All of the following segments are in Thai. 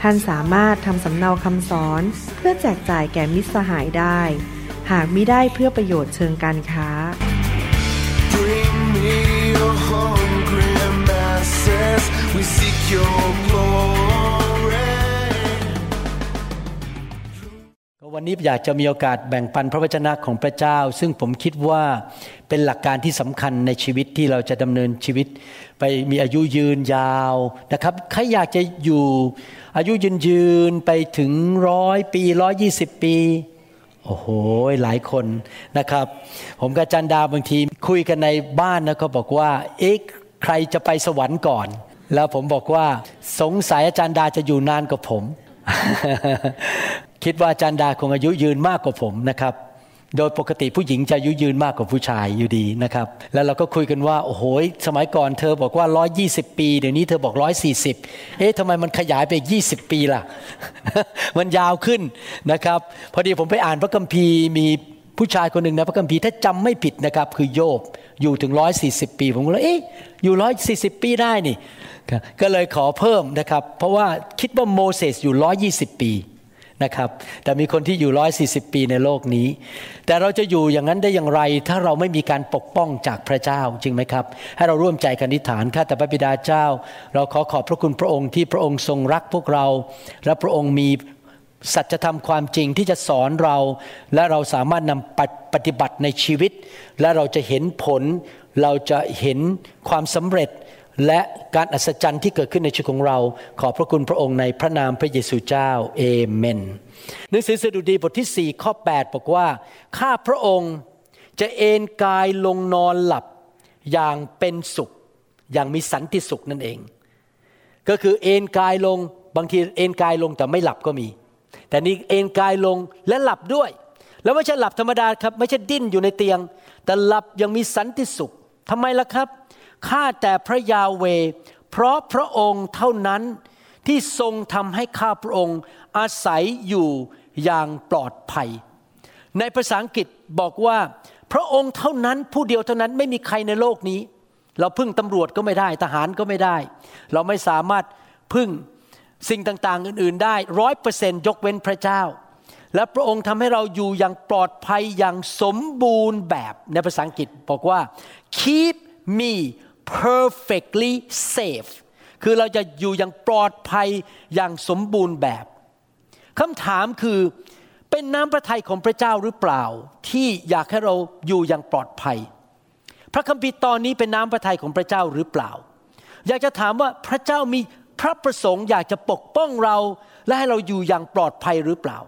ท่านสามารถทำสำเนาคำสอนเพื่อแจกจ่ายแก่มิตรสหายได้ หากมิได้เพื่อประโยชน์เชิงการค้า your glory. วันนี้อยากจะมีโอกาสแบ่งปันพระวจนะของพระเจ้า ซึ่งผมคิดว่าเป็นหลักการที่สำคัญในชีวิตที่เราจะดำเนินชีวิต ไปมีอายุยืนยาวนะครับใครอยากจะอยู่ อายุยืนยืนไปถึงร้อยปีร้อยยี่สิบปี โอ้โห หลายคนนะครับ ผมกับจันดาบางทีคุยกันในบ้านนะเขาบอกว่า เอ๊ะใครจะไปสวรรค์ก่อน แล้วผมบอกว่าสงสัยอาจารย์ดาจะอยู่นานกว่าผม คิดว่าอาจารย์ดาคงอายุยืนมากกว่าผมนะครับ โดยปกติผู้หญิงจะยุยืนมากกว่าผู้ชายอยู่ดีนะครับ แล้วเราก็คุยกันว่า โอ้โหสมัยก่อนเธอบอกว่า 120 ปีเดี๋ยวนี้เธอบอก 140 เอ๊ะทำไมมันขยายไปอีก20 ปีล่ะ มันยาวขึ้นนะครับ พอดีผมไปอ่านพระคัมภีร์มีผู้ชายคนหนึ่งนะพระคัมภีร์ถ้าจำไม่ผิดนะครับ คือโยบอยู่ถึง 140 ปี ผมก็เลยเอ๊ะอยู่ 140 ปีได้นี่ ก็เลยขอเพิ่มนะครับ เพราะว่าคิดว่าโมเสสอยู่ 120 ปี นะครับแต่มีคนที่อยู่140ปีในโลกนี้ แต่เราจะอยู่อย่างนั้นได้อย่างไร ถ้าเราไม่มีการปกป้องจากพระเจ้าจริงไหมครับ ให้เราร่วมใจกันอธิษฐานข้าแต่พระบิดาเจ้า เราขอขอบพระคุณพระองค์ที่พระองค์ทรงรักพวกเรา และพระองค์มีสัจธรรมความจริงที่จะสอนเรา และเราสามารถนำปฏิบัติในชีวิต และเราจะเห็นผล เราจะเห็นความสำเร็จ และการอัศจรรย์ที่เกิดขึ้นในชีวิตของเรา ขอพระคุณพระองค์ในพระนามพระเยซูเจ้าเอเมนหนังสือสดุดีบทที่ 4 ข้อ 8 บอกว่า ข้าพระองค์จะเอนกายลงนอนหลับอย่างเป็นสุข อย่างมีสันติสุขนั่นเอง ก็คือเอนกายลงบางทีเอนกายลงแต่ไม่หลับก็มี แต่นี่เอนกายลงและหลับด้วย แล้วไม่ใช่หลับธรรมดาครับ ไม่ใช่ดิ้นอยู่ในเตียง แต่หลับยังมีสันติสุขทำไมล่ะครับ ข้าแต่พระยาเว เพราะพระองค์เท่านั้นที่ทรงทำให้ข้าพระองค์อาศัยอยู่อย่างปลอดภัย ในภาษาอังกฤษบอกว่า พระองค์เท่านั้นผู้เดียวเท่านั้นไม่มีใครในโลกนี้ เราพึ่งตำรวจก็ไม่ได้ ทหารก็ไม่ได้ เราไม่สามารถพึ่งสิ่งต่างๆ อื่นๆ ได้ร้อยเปอร์เซนต์ยกเว้นพระเจ้า และพระองค์ทำให้เราอยู่อย่างปลอดภัยอย่างสมบูรณ์แบบในภาษาอังกฤษบอกว่า keep me perfectly safe คือเราจะอยู่อย่างปลอดภัยอย่างสมบูรณ์แบบคำถามคือเป็นน้ำพระทัยของพระเจ้าหรือเปล่า ที่อยากให้เราอยู่อย่างปลอดภัย พระคัมภีร์ตอนนี้เป็นน้ำพระทัยของพระเจ้าหรือเปล่า อยากจะถามว่าพระเจ้ามีพระประสงค์อยากจะปกป้องเรา และให้เราอยู่อย่างปลอดภัยหรือเปล่า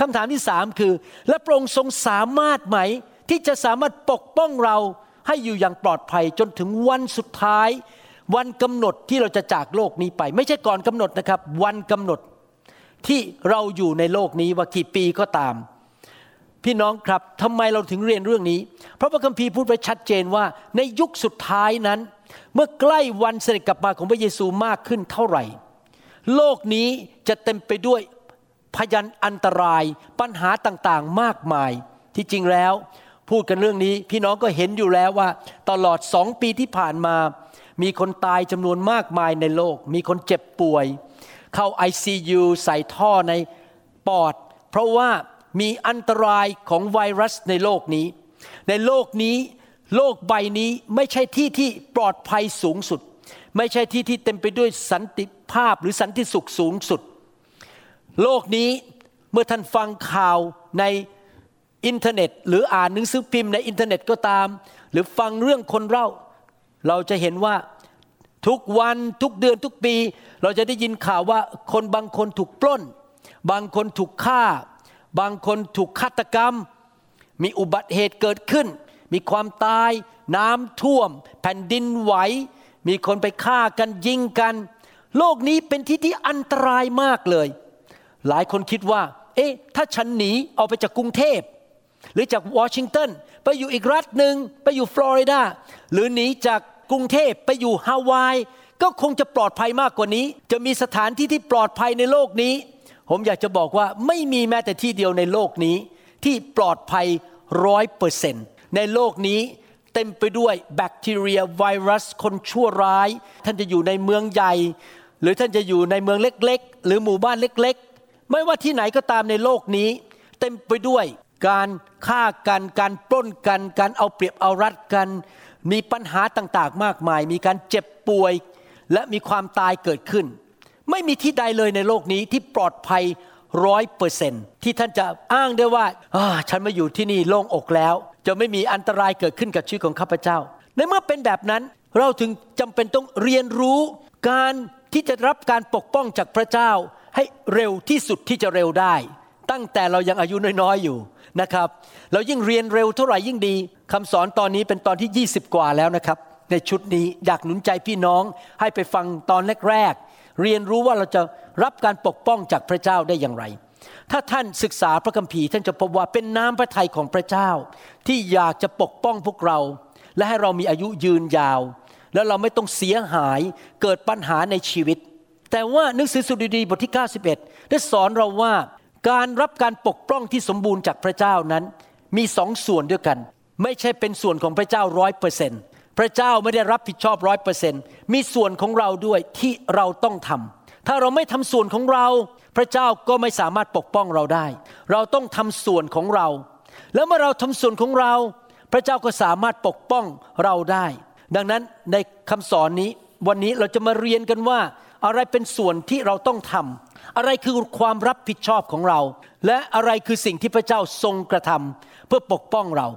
คำถามที่สามคือ และพระองค์ทรงสามารถไหม ที่จะสามารถปกป้องเรา ให้อยู่อย่างปลอดภัยจนถึงวันสุดท้าย วันกำหนดที่เราจะจากโลกนี้ไป ไม่ใช่ก่อนกำหนดนะครับ วันกำหนดที่เราอยู่ในโลกนี้ว่ากี่ปีก็ตาม พี่น้องครับทำไมเราถึงเรียนเรื่องนี้ เพราะพระคัมภีร์พูดไว้ชัดเจนว่าในยุคสุดท้ายนั้น เมื่อใกล้วันเสด็จกลับมาของพระเยซูมากขึ้นเท่าไหร่ โลกนี้จะเต็มไปด้วยพยันอันตรายปัญหาต่างๆ มากมาย ที่จริงแล้ว พูดกันเรื่องนี้ พี่น้องก็เห็นอยู่แล้วว่า ตลอดสองปีที่ผ่านมา มีคนตายจำนวนมากมายในโลก มีคนเจ็บป่วย เข้า ICU ใส่ท่อในปอด เพราะว่ามีอันตรายของไวรัสในโลกนี้ ในโลกนี้ โลกใบนี้ไม่ใช่ที่ที่ปลอดภัยสูงสุด ไม่ใช่ที่ที่เต็มไปด้วยสันติภาพหรือสันติสุขสูงสุด โลกนี้เมื่อท่านฟังข่าวใน อินเทอร์เน็ต หรืออ่านหนังสือพิมพ์ในอินเทอร์เน็ตก็ตาม หรือฟังเรื่องคนเล่า เราจะเห็นว่าทุกวันทุกเดือนทุกปี เราจะได้ยินข่าวว่าคนบางคนถูกปล้น บางคนถูกฆ่า บางคนถูกฆาตกรรม มีอุบัติเหตุเกิดขึ้น มีความตาย น้ำท่วม แผ่นดินไหว มีคนไปฆ่ากันยิงกัน โลกนี้เป็นที่ที่อันตรายมากเลย หลายคนคิดว่า เอ๊ะ ถ้าฉันหนีออกไปจากกรุงเทพ หรือจากวอชิงตันไปอยู่อีกรัฐหนึ่งไปอยู่ฟลอริดาหรือหนีจากกรุงเทพไปอยู่ฮาวาย ก็คงจะปลอดภัยมากกว่านี้ จะมีสถานที่ที่ปลอดภัยในโลกนี้ ผมอยากจะบอกว่าไม่มีแม้แต่ที่เดียวในโลกนี้ ที่ปลอดภัยร้อยเปอร์เซนต์ในโลกนี้เต็มไปด้วยแบคทีเรียไวรัสคนชั่วร้าย ท่านจะอยู่ในเมืองใหญ่ หรือท่านจะอยู่ในเมืองเล็กๆ หรือหมู่บ้านเล็กๆ ไม่ว่าที่ไหนก็ตามในโลกนี้ เต็มไปด้วย การฆ่ากันการปล้นกัน การเอาเปรียบเอารัดกัน มีปัญหาต่างๆ มากมาย มีการเจ็บป่วยและมีความตายเกิดขึ้น ไม่มีที่ใดเลยในโลกนี้ที่ปลอดภัยร้อยเปอร์เซนที่ท่านจะอ้างได้ว่าฉันมาอยู่ที่นี่โล่งอกแล้ว จะไม่มีอันตรายเกิดขึ้นกับชีวิตของข้าพเจ้า ในเมื่อเป็นแบบนั้นเราถึงจำเป็นต้องเรียนรู้การที่จะรับการปกป้องจากพระเจ้า ให้เร็วที่สุดที่จะเร็วได้ ตั้งแต่เรายังอายุน้อยๆอยู่ นะครับ เรายิ่งเรียนเร็วเท่าไหร่ยิ่งดีคำสอนตอนนี้เป็นตอนที่ 20 กว่าแล้วนะครับ ในชุดนี้อยากหนุนใจพี่น้องให้ไปฟังตอนแรกๆเรียนรู้ว่าเราจะรับการปกป้องจากพระเจ้าได้อย่างไร ถ้าท่านศึกษาพระคัมภีร์ท่านจะพบว่าเป็นน้ำพระทัยของพระเจ้า ที่อยากจะปกป้องพวกเรา และให้เรามีอายุยืนยาว แล้วเราไม่ต้องเสียหายเกิดปัญหาในชีวิตแต่ว่าหนังสือสดุดีบทที่ 91 ได้สอนเราว่า การรับการปกป้องที่สมบูรณ์จากพระเจ้านั้นมีสองส่วนด้วยกัน ไม่ใช่เป็นส่วนของพระเจ้าร้อยเปอร์เซนต์พระเจ้าไม่ได้รับผิดชอบร้อยเปอร์เซนต์มีส่วนของเราด้วยที่เราต้องทำถ้าเราไม่ทำส่วนของเรา พระเจ้าก็ไม่สามารถปกป้องเราได้ เราต้องทำส่วนของเรา แล้วเมื่อเราทำส่วนของเรา พระเจ้าก็สามารถปกป้องเราได้ ดังนั้นในคำสอนนี้วันนี้เราจะมาเรียนกันว่า อะไรเป็นส่วนที่เราต้องทำ อะไรคือความรับผิดชอบของเรา และอะไรคือสิ่งที่พระเจ้าทรงกระทำเพื่อปกป้องเรา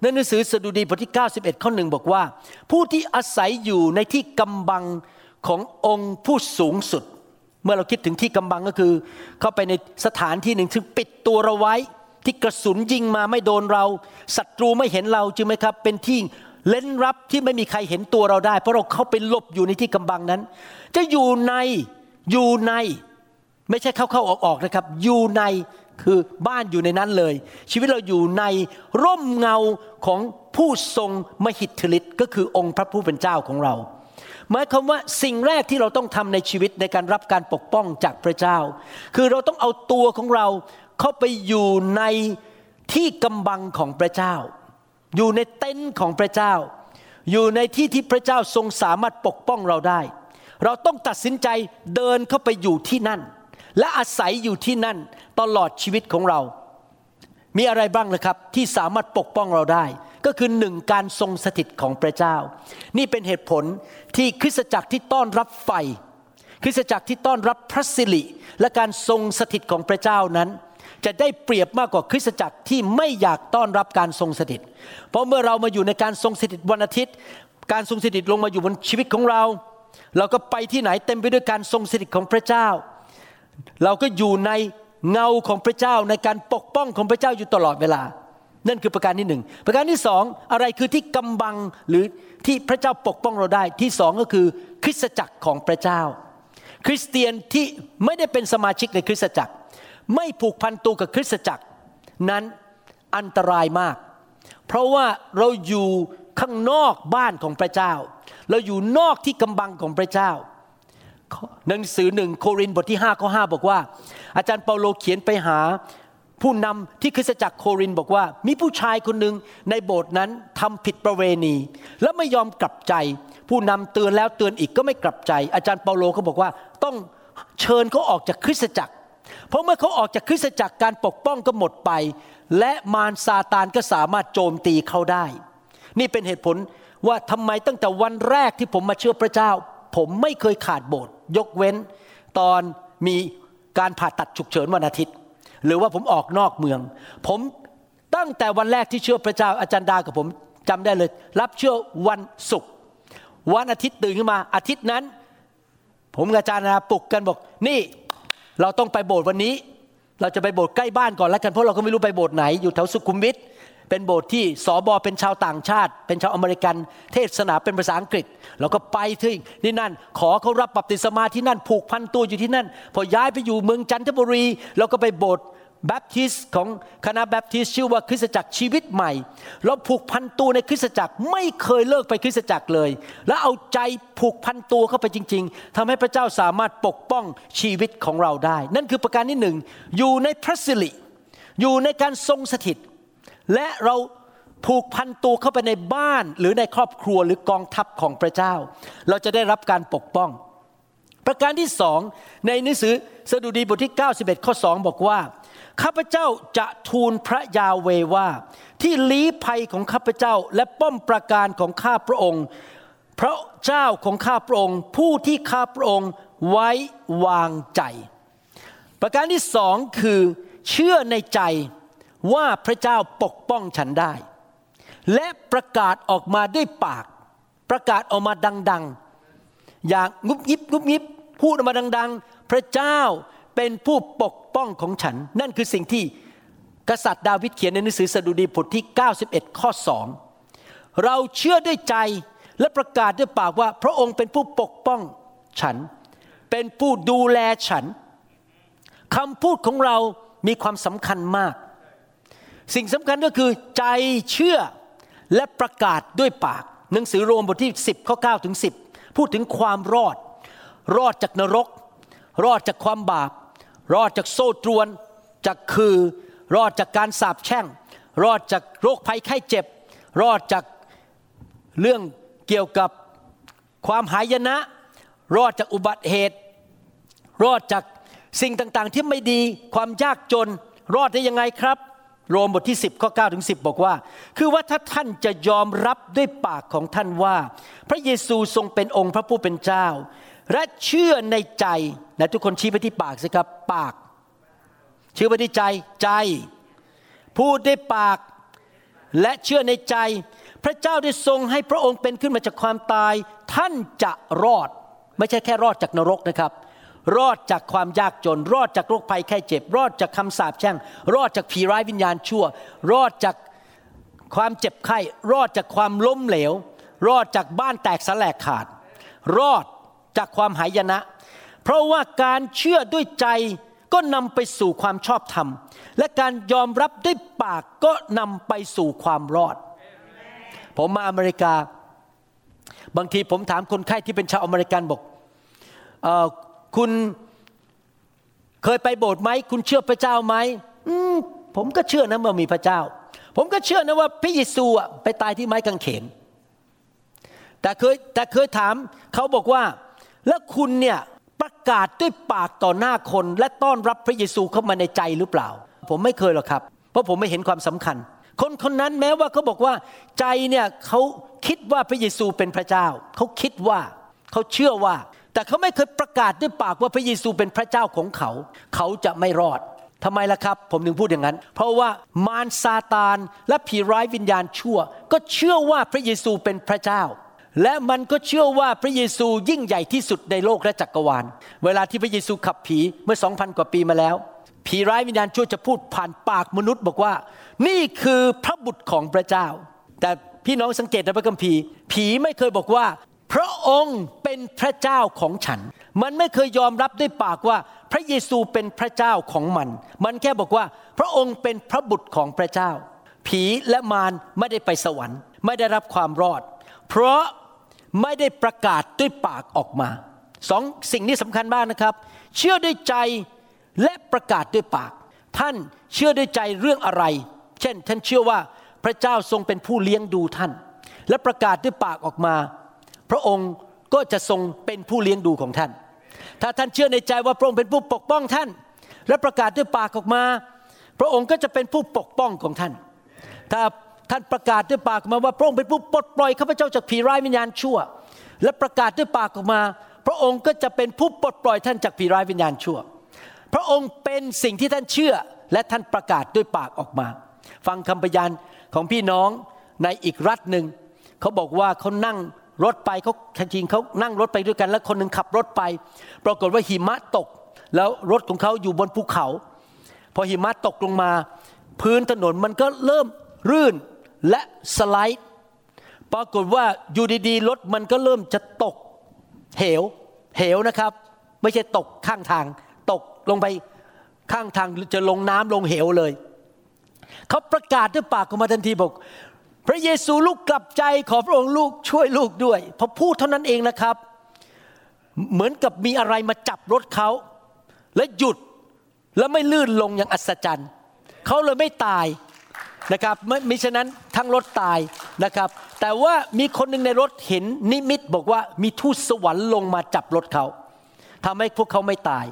ในหนังสือสดุดีบทที่ 91 ข้อหนึ่งบอกว่า ผู้ที่อาศัยอยู่ในที่กำบังขององค์ผู้สูงสุด เมื่อเราคิดถึงที่กำบังก็คือ เข้าไปในสถานที่หนึ่งซึ่งปิดตัวเราไว้ ที่กระสุนยิงมาไม่โดนเราศัตรูไม่เห็นเราจริงไหมครับ เป็นที่เล่นรับที่ไม่มีใครเห็นตัวเราได้ เพราะเราเข้าไปหลบอยู่ในที่กำบังนั้น จะอยู่ในอยู่ใน ไม่ใช่เข้าเข้าออกออกนะครับ อยู่ในคือบ้านอยู่ในนั้นเลย ชีวิตเราอยู่ในร่มเงาของผู้ทรงมหิทธิฤทธิ์ก็คือองค์พระผู้เป็นเจ้าของเรา หมายความว่าสิ่งแรกที่เราต้องทำในชีวิตในการรับการปกป้องจากพระเจ้า คือเราต้องเอาตัวของเราเข้าไปอยู่ในที่กำบังของพระเจ้า อยู่ในเต็นท์ของพระเจ้า อยู่ในที่ที่พระเจ้าทรงสามารถปกป้องเราได้ เราต้องตัดสินใจเดินเข้าไปอยู่ที่นั่น และอาศัยอยู่ที่นั่นตลอดชีวิตของเรา มีอะไรบ้างนะครับที่สามารถปกป้องเราได้ ก็คือหนึ่งการทรงสถิตของพระเจ้า นี่เป็นเหตุผลที่คริสตจักรที่ต้อนรับไฟ คริสตจักรที่ต้อนรับพระสิริและการทรงสถิตของพระเจ้านั้น จะได้เปรียบมากกว่าคริสตจักรที่ไม่อยากต้อนรับการทรงสถิต เพราะเมื่อเรามาอยู่ในการทรงสถิตวันอาทิตย์ การทรงสถิตลงมาอยู่บนชีวิตของเรา เราก็ไปที่ไหนเต็มไปด้วยการทรงสถิตของพระเจ้า เราก็อยู่ในเงาของพระเจ้าในการปกป้องของพระเจ้าอยู่ตลอดเวลา นั่นคือประการที่หนึ่งประการที่สองอะไรคือที่กำบังหรือที่พระเจ้าปกป้องเราได้ ที่สองก็คือคริสตจักรของพระเจ้า คริสเตียนที่ไม่ได้เป็นสมาชิกในคริสตจักร ไม่ผูกพันตัวกับคริสตจักร นั้นอันตรายมาก เพราะว่าเราอยู่ข้างนอกบ้านของพระเจ้า เราอยู่นอกที่กำบังของพระเจ้า หนังสือหนึ่งโครินบทที่5ข้อ5บอกว่า อาจารย์เปาโลเขียนไปหา ผู้นำที่คริสตจักรโครินบอกว่า มีผู้ชายคนหนึ่งในโบสถ์นั้นทำผิดประเวณี แล้วไม่ยอมกลับใจ ผู้นำเตือนแล้วเตือนอีกก็ไม่กลับใจ อาจารย์เปาโลก็บอกว่าต้องเชิญเขาออกจากคริสตจักร เพราะเมื่อเขาออกจากคริสตจักรการปกป้องก็หมดไป และมารซาตานก็สามารถโจมตีเขาได้ นี่เป็นเหตุผลว่าทำไมตั้งแต่วันแรกที่ผมมาเชื่อพระเจ้า ผมไม่เคยขาดโบสถ์ยกเว้น ตอนมีการผ่าตัดฉุกเฉินวันอาทิตย์ หรือว่าผมออกนอกเมือง ผมตั้งแต่วันแรกที่เชื่อพระเจ้าอาจารย์ดากับผมจำได้เลย รับเชื่อวันศุกร์วันอาทิตย์ตื่นขึ้นมา อาทิตย์นั้น ผมกับอาจารย์นาปลุกกันบอกนี่เราต้องไปโบสถ์วันนี้ เราจะไปโบสถ์ใกล้บ้านก่อนแล้วกันเพราะเราก็ไม่รู้ไปโบสถ์ไหนอยู่แถวสุขุมวิท เป็นโบสถ์ที่สอบอเป็นชาวต่างชาติ เป็นชาวอเมริกัน เทศนาเป็นภาษาอังกฤษเราก็ไปที่นี่นั่น ขอเขารับบัพติศมาที่นั่นผูกพันตัวอยู่ที่นั่น พอย้ายไปอยู่เมืองจันทบุรีเราก็ไปโบสถ์แบปทิสต์ของคณะแบปทิสต์ชื่อว่าคริสตจักรชีวิตใหม่ เราผูกพันตัวในคริสตจักรไม่เคยเลิกไปคริสตจักรเลย และเอาใจผูกพันตัวเข้าไปจริง ๆทำให้พระเจ้าสามารถปกป้องชีวิตของเราได้ นั่นคือประการที่หนึ่งอยู่ในพระสิริอยู่ในการทรงสถิต และเราผูกพันตัวเข้าไปในบ้านหรือในครอบครัวหรือกองทัพของพระเจ้า เราจะได้รับการปกป้อง ประการที่สองในหนังสือสดุดีบทที่ 91 ข้อ 2 บอกว่าข้าพเจ้าจะทูลพระยาเวว่า ที่ลี้ภัยของข้าพเจ้าและป้อมประการของข้าพระองค์ พระเจ้าของข้าพระองค์ ผู้ที่ข้าพระองค์ไว้วางใจ ประการที่สองคือเชื่อในใจ ว่าพระเจ้าปกป้องฉันได้ และประกาศออกมาด้วยปาก ประกาศออกมาดัง ๆ อย่างงุบยิบงุบยิบพูดออกมาดัง ๆ พระเจ้าเป็นผู้ปกป้องของฉัน นั่นคือสิ่งที่กษัตริย์ดาวิดเขียนในหนังสือสดุดีบทที่ 91 ข้อ 2 เราเชื่อด้วยใจและประกาศด้วยปากว่า พระองค์เป็นผู้ปกป้องฉัน เป็นผู้ดูแลฉันคำพูดของเรามีความสำคัญมาก สิ่งสำคัญก็คือใจเชื่อและประกาศด้วยปาก หนังสือโรมบทที่ 10ข้อ9ถึง10 พูดถึงความรอด รอดจากนรก รอดจากความบาป รอดจากโซ่ตรวน จากคือ รอดจากการสาปแช่ง รอดจากโรคภัยไข้เจ็บ รอดจากเรื่องเกี่ยวกับความหายนะ รอดจากอุบัติเหตุ รอดจากสิ่งต่างๆที่ไม่ดี ความยากจน รอดได้ยังไงครับ โรมบทที่ 10ข้อ9ถึง10 บอกว่า คือว่าถ้าท่านจะยอมรับด้วยปากของท่านว่า พระเยซูทรงเป็นองค์พระผู้เป็นเจ้า และเชื่อในใจนะทุกคนชี้ไปที่ปากสิครับปากเชื่อไปที่ใจใจ พูดด้วยปากและเชื่อในใจ พระเจ้าได้ทรงให้พระองค์เป็นขึ้นมาจากความตาย ท่านจะรอด ไม่ใช่แค่รอดจากนรกนะครับ รอดจากความยากจน รอดจากโรคภัยแค่เจ็บ รอดจากคำสาปแช่ง รอดจากผีร้ายวิญญาณชั่ว รอดจากความเจ็บไข้ รอดจากความล้มเหลว รอดจากบ้านแตกสลายขาด รอดจากความหายนะ เพราะว่าการเชื่อด้วยใจก็นำไปสู่ความชอบธรรม และการยอมรับด้วยปากก็นำไปสู่ความรอด ผมมาอเมริกา บางทีผมถามคนไข้ที่เป็นชาวอเมริกันบอกเออ คุณเคยไปโบสถ์ไหม คุณเชื่อพระเจ้าไหมอืมผมก็เชื่อนะว่ามีพระเจ้า ผมก็เชื่อนะว่าพระเยซูอะไปตายที่ไม้กางเขน แต่เคยแต่เคยถามเขาบอกว่า แล้วคุณเนี่ยประกาศด้วยปากต่อหน้าคน และต้อนรับพระเยซูเข้ามาในใจหรือเปล่า ผมไม่เคยหรอกครับ เพราะผมไม่เห็นความสำคัญ คนคนนั้นแม้ว่าเขาบอกว่าใจเนี่ยเขาคิดว่าพระเยซูเป็นพระเจ้า เขาคิดว่าเขาเชื่อว่า แต่เขาไม่เคยประกาศด้วยปากว่าพระเยซูเป็นพระเจ้าของเขา เขาจะไม่รอดทำไมล่ะครับ ผมถึงพูดอย่างนั้น เพราะว่ามารซาตานและผีร้ายวิญญาณชั่ว ก็เชื่อว่าพระเยซูเป็นพระเจ้า และมันก็เชื่อว่าพระเยซูยิ่งใหญ่ที่สุดในโลกและจักรวาล เวลาที่พระเยซูขับผีเมื่อสองพันกว่าปีมาแล้ว ผีร้ายวิญญาณชั่วจะพูดผ่านปากมนุษย์บอกว่า นี่คือพระบุตรของพระเจ้า แต่พี่น้องสังเกตในพระคัมภีร์ ผีไม่เคยบอกว่า พระองค์เป็นพระเจ้าของฉัน มันไม่เคยยอมรับด้วยปากว่าพระเยซูเป็นพระเจ้าของมัน มันแค่บอกว่า พระองค์เป็นพระบุตรของพระเจ้า ผีและมารไม่ได้ไปสวรรค์ ไม่ได้รับความรอด เพราะไม่ได้ประกาศด้วยปากออกมาสองสิ่งนี้สำคัญมากนะครับ เชื่อด้วยใจและประกาศด้วยปาก ท่านเชื่อด้วยใจเรื่องอะไร เช่น ท่านเชื่อว่าพระเจ้าทรงเป็นผู้เลี้ยงดูท่าน และประกาศด้วยปากออกมา พระองค์ก็จะทรงเป็นผู้เลี้ยงดูของท่าน ถ้าท่านเชื่อในใจว่าพระองค์เป็นผู้ปกป้องท่าน และประกาศด้วยปากออกมา พระองค์ก็จะเป็นผู้ปกป้องของท่าน ถ้าท่านประกาศด้วยปากออกมาว่าพระองค์เป็นผู้ปลดปล่อยข้าพเจ้าจากผีร้ายวิญญาณชั่ว และประกาศด้วยปากออกมา พระองค์ก็จะเป็นผู้ปลดปล่อยท่านจากผีร้ายวิญญาณชั่ว พระองค์เป็นสิ่งที่ท่านเชื่อและท่านประกาศด้วยปากออกมา ฟังคำพยานของพี่น้องในอีกรัฐหนึ่งเขาบอกว่าเขานั่ง รถไปเขาจริงเขานั่งรถไปด้วยกัน แล้วคนหนึ่งขับรถไป ปรากฏว่าหิมะตก แล้วรถของเขาอยู่บนภูเขา พอหิมะตกลงมา พื้นถนนมันก็เริ่มรื่นและสไลด์ ปรากฏว่าอยู่ดีๆรถมันก็เริ่มจะตก เหว เหวนะครับ ไม่ใช่ตกข้างทาง ตกลงไปข้างทางจะลงน้ำลงเหวเลย เขาประกาศด้วยปากออกมาทันทีบอก พระเยซูลูกกลับใจขอพระองค์ลูกช่วยลูกด้วยพอพูดเท่านั้นเองนะครับ เหมือนกับมีอะไรมาจับรถเขาและหยุดแล้วไม่ลื่นลงอย่างอัศจรรย์เขาเลยไม่ตายนะครับไม่มิฉะนั้นทั้งรถตายนะครับ แต่ว่ามีคนหนึ่งในรถเห็นนิมิตบอกว่ามีทูตสวรรค์ลงมาจับรถเขาทำให้พวกเขาไม่ตาย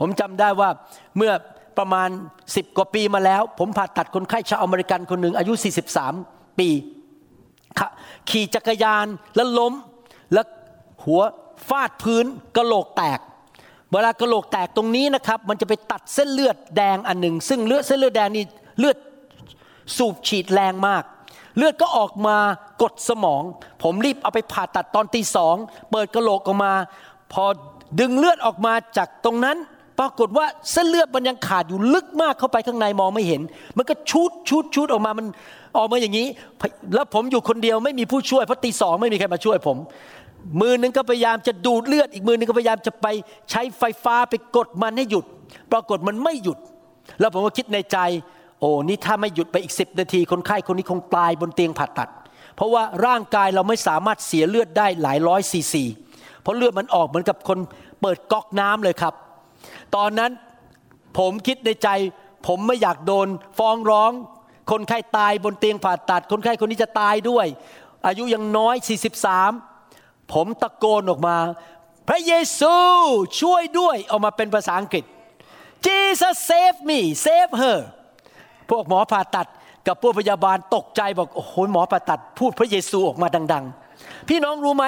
ผมจำได้ว่าเมื่อประมาณ 10 กว่าปีมาแล้ว ผมผ่าตัดคนไข้ชาวอเมริกันคนหนึ่งอายุ 43 ปีขี่จักรยานแล้วล้มแล้วหัวฟาดพื้นกระโหลกแตก เวลากระโหลกแตกตรงนี้นะครับ มันจะไปตัดเส้นเลือดแดงอันหนึ่ง ซึ่งเลือดเส้นเลือดแดงนี่เลือดสูบฉีดแรงมาก เลือดก็ออกมากดสมอง ผมรีบเอาไปผ่าตัดตอนตีสองเปิดกระโหลกออกมา พอดึงเลือดออกมาจากตรงนั้น ปรากฏว่าเส้นเลือดมันยังขาดอยู่ลึกมากเข้าไปข้างในมองไม่เห็น มันก็ชุดชุดชุดออกมามันออกมาอย่างนี้ แล้วผมอยู่คนเดียวไม่มีผู้ช่วยเพราะตีสองไม่มีใครมาช่วยผม มือหนึงก็พยายามจะดูดเลือดอีกมือหนึงก็พยายามจะไปใช้ไฟฟ้าไปกดมันให้หยุด ปรากฏมันไม่หยุด แล้วผมก็คิดในใจ โอ้นี่ถ้าไม่หยุดไปอีกสิบนาทีคนไข้คนนี้คงตายบนเตียงผ่าตัด เพราะว่าร่างกายเราไม่สามารถเสียเลือดได้หลายร้อยซีซีเพราะเลือดมันออกเหมือนกับคนเปิดก๊อกน้ำเลยครับ ตอนนั้นผมคิดในใจ ผมไม่อยากโดนฟ้องร้อง คนไข้ตายบนเตียงผ่าตัด คนไข้คนนี้จะตายด้วย อายุยังน้อย 43 ผมตะโกนออกมา พระเยซูช่วยด้วยออกมาเป็นภาษาอังกฤษ Jesus save me save her พวกหมอผ่าตัดกับพวกพยาบาลตกใจบอกโอ้โหหมอผ่าตัดพูดพระเยซูออกมาดัง ๆ พี่น้องรู้ไหม